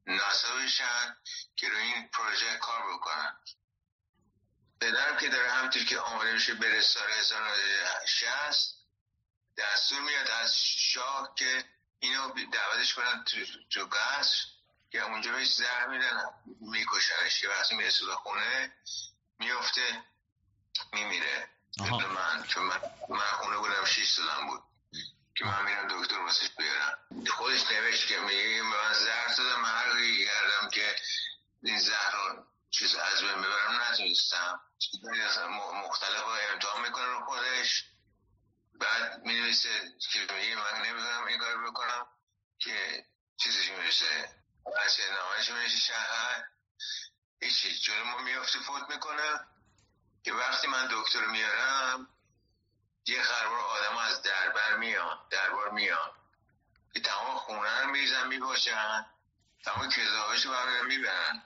ناسا بشن که روی این پروژه کار بکنن. پدرم که داره همطور که آماده میشه بره سال 1960 دستور میاد از شاه که اینو دعوتش کنن تو, تو که اونجا بهش زهر میدن میکشنش که وقتی می‌رسه به خونه میفته میمیره. من چون من, من خونه بودم 6 سالم بود. که من میرم دکتر واسش بیارم. خودش نوشت که میگه من زهر دادم هر کردم که این زهر رو چیز از بین ببرم نتونستم. مختلف امتحان می‌کنه رو خودش. بعد می نویسه که میگه من نمی‌دونم این کار بکنم که چیزش می‌رسه از نامش می‌رسه شهر. هیچی. جلو ما میافته فوت می‌کنه. که وقتی من دکتر میارم یه خربار آدم از دربر میان دربار میان که تمام خونه رو میریزن می‌باشن تمام کذابش رو می‌برن.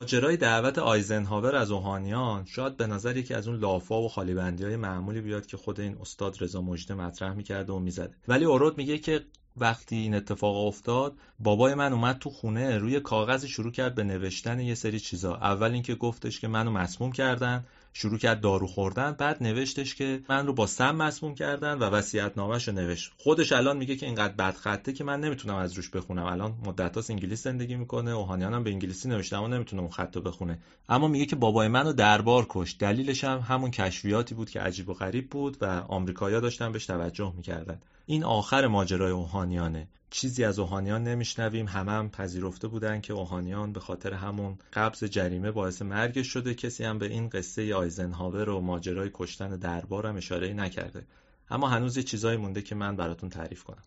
ماجرای دعوت آیزنهاور از اوهانیان شاید به نظر یکی از اون لافا و خالی بندی های معمولی بیاد که خود این استاد رضا مجده مطرح می‌کرده و می‌زده. ولی اورود میگه که وقتی این اتفاق افتاد بابای من اومد تو خونه روی کاغذ شروع کرد به نوشتن یه سری چیزا. اول اینکه گفتش که منو مسموم کردن شروع کرد دارو خوردن. بعد نوشتش که من رو با سم مسموم کردن و وصیت نامش رو نوشت. خودش الان میگه که اینقدر بد خطه که من نمی‌تونم از روش بخونم. الان مدت انگلیس زندگی می‌کنه اوهانیان هم به انگلیسی نوشته اما نمی‌تونه اون خط رو بخونه. اما میگه که بابای منو دربار کشت. دلیلش هم همون کشفیاتی بود که عجیب و غریب بود و آمریکایی‌ها داشتن بهش توجه می‌کردن. این آخر ماجرای اوهانیانه. چیزی از اوهانیان نمیشنویم. همه هم پذیرفته بودن که اوهانیان به خاطر همون قبض جریمه باعث مرگش شده. کسی هم به این قصه آیزنهاور و ماجرای کشتن دربارم اشاره نکرده. اما هنوز یه چیزایی مونده که من براتون تعریف کنم.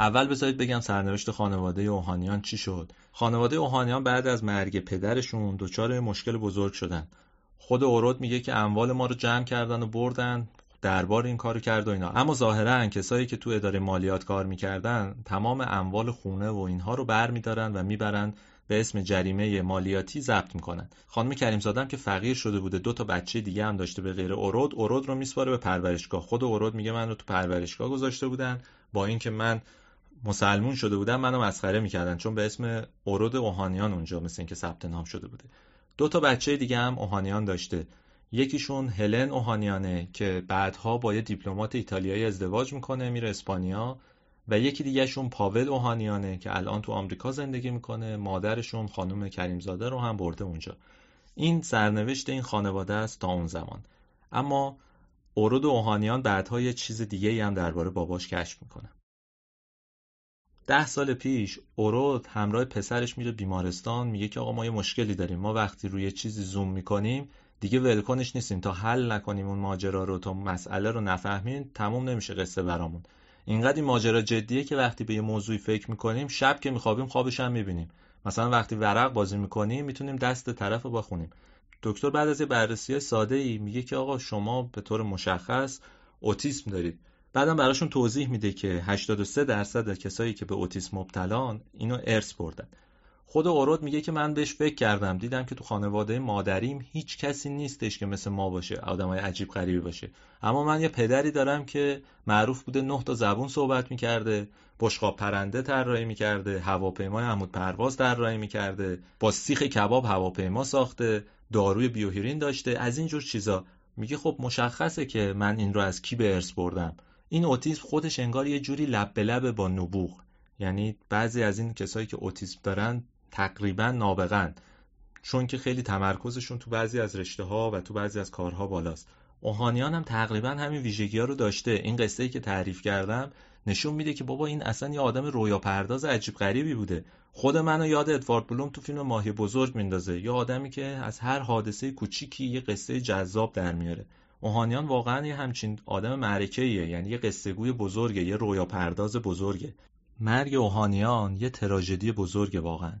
اول بذارید بگم سرنوشت خانواده اوهانیان چی شد؟ خانواده اوهانیان بعد از مرگ پدرشون دچار مشکل بزرگ شدن. خود اورود میگه که اموال ما رو جمع کردن و بردن دربار این کارو کرد و اینا. اما ظاهرا کسایی که تو اداره مالیات کار می‌کردن تمام اموال خونه و اینها رو برمیدارن و می‌برن به اسم جریمه مالیاتی ضبط می‌کنن. خانم کریم زادم که فقیر شده بوده دو تا بچه دیگه هم داشته به غیر اورود اورود رو میسپاره به پرورشگاه. خود اورود میگه من رو تو پرورشگاه گذاشته بودن. با اینکه من مسلمون شده بودن منو مسخره می‌کردن چون به اسم اورود اوهانیان اونجا مثل اینکه ثبت نام شده بوده. دو تا بچه دیگه هم اوهانیان داشته. یکیشون هلن اوهانیانه که بعدها با یه دیپلمات ایتالیایی ازدواج می‌کنه میره اسپانیا. و یکی دیگهشون پاول اوهانیانه که الان تو آمریکا زندگی می‌کنه. مادرشون خانم کریمزاده رو هم برده اونجا. این سرنوشت این خانواده است تا اون زمان. اما اورود اوهانیان بعدها یه چیز دیگه هم درباره باباش کشف می‌کنه. ده سال پیش اورود همراه پسرش میره بیمارستان میگه که آقا ما یه مشکلی داریم. ما وقتی روی چیزی زوم می‌کنیم دیگه ولکنش نیستیم. تا حل نکنیم اون ماجرا رو تا مسئله رو نفهمیم تموم نمیشه قصه برامون. اینقدر این ماجرا جدیه که وقتی به یه موضوعی فکر می‌کنیم شب که میخوابیم خوابش هم می‌بینیم. مثلا وقتی ورق بازی می‌کنیم می‌تونیم دست طرف رو بخونیم. دکتر بعد از یه بررسی ساده ای میگه که آقا شما به طور مشخص اوتیسم دارید. بعدم براشون توضیح میده که 83 درصد کسایی که به اوتیسم مبتلان اینو ارث بردن. خود اورود میگه که من بهش فکر کردم. دیدم که تو خانواده مادریم هیچ کسی نیستش که مثل ما باشه آدمای عجیب غریبی باشه. اما من یه پدری دارم که معروف بوده نه تا زبون صحبت می‌کرده بشقاب پرنده طراحی می‌کرده هواپیمای عمود پرواز طراحی می‌کرده با سیخ کباب هواپیما ساخته داروی بیوهیرین داشته از این جور چیزا. میگه خب مشخصه که من این رو از کی به ارث بردم؟ این اوتیسم خودش انگار یه جوری لب به لب با نبوغ. یعنی بعضی از این کسایی که اوتیسم دارن تقریبا نابغن چون که خیلی تمرکزشون تو بعضی از رشته ها و تو بعضی از کارها بالاست. اوهانیان هم تقریبا همین ویژگی ها رو داشته. این قصه ای که تعریف کردم نشون میده که بابا این اصلا یه آدم رویا پرداز عجیب غریبی بوده. خود منو یاد ادوارد بلوم تو فیلم ماهی بزرگ میندازه. یه آدمی که از هر حادثه کوچیکی یه قصه جذاب در میاره. اوهانیان واقعا یه همچین آدم معرکه یعنی یه قصه گوی بزرگه یه رویا پرداز بزرگه. مرگ اوهانیان یه تراژدی بزرگه واقعا.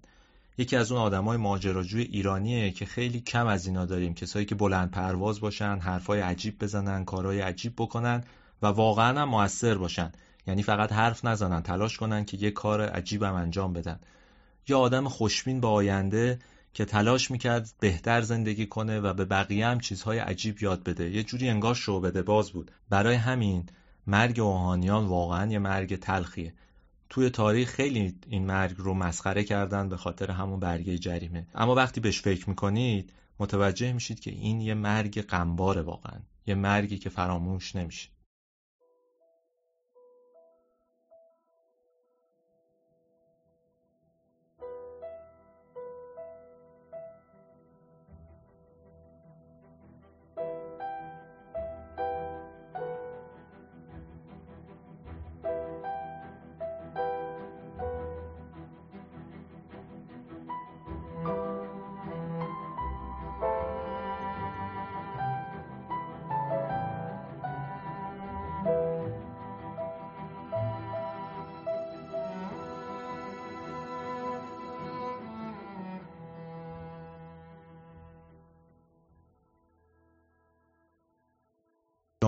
یکی از اون آدمای ماجراجوی ایرانیه که خیلی کم از اینا داریم کسایی که بلند پرواز باشن حرفای عجیب بزنن کارهای عجیب بکنن و واقعا هم موثر باشن. یعنی فقط حرف نزنن تلاش کنن که یه کار عجیبم انجام بدن. یا آدم خوشبین به آینده که تلاش می‌کرد بهتر زندگی کنه و به بقیه هم چیزهای عجیب یاد بده. یه جوری انگار شو بده باز بود. برای همین مرگ اوهانیان واقعا یه مرگ تلخیه. توی تاریخ خیلی این مرگ رو مسخره کردن به خاطر همون برگه جریمه. اما وقتی بهش فکر می‌کنید متوجه میشید که این یه مرگ غمباره واقعا. یه مرگی که فراموش نمیشه.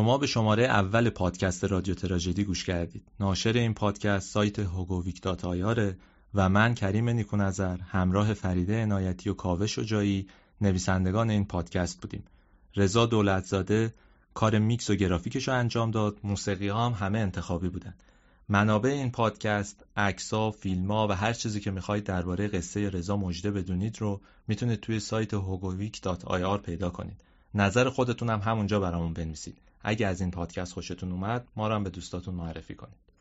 شما به شماره اول پادکست رادیو تراژدی گوش کردید. ناشر این پادکست سایت هوگوویک و من کریم نیکو همراه فریده عنایتی و کاوه شجاعی نویسندگان این پادکست بودیم. رضا دولتزاده کار میکس و گرافیکش رو انجام داد. موسیقی ها هم همه انتخابی بودن. منابع این پادکست، عکس‌ها، فیلم‌ها و هر چیزی که می‌خواهید درباره قصه رضا مجده بدونید رو می‌تونید توی سایت hogovic.ir پیدا کنید. نظر خودتون هم همونجا برامون بنویسید. اگه از این پادکست خوشتون اومد ما رو هم به دوستاتون معرفی کنید.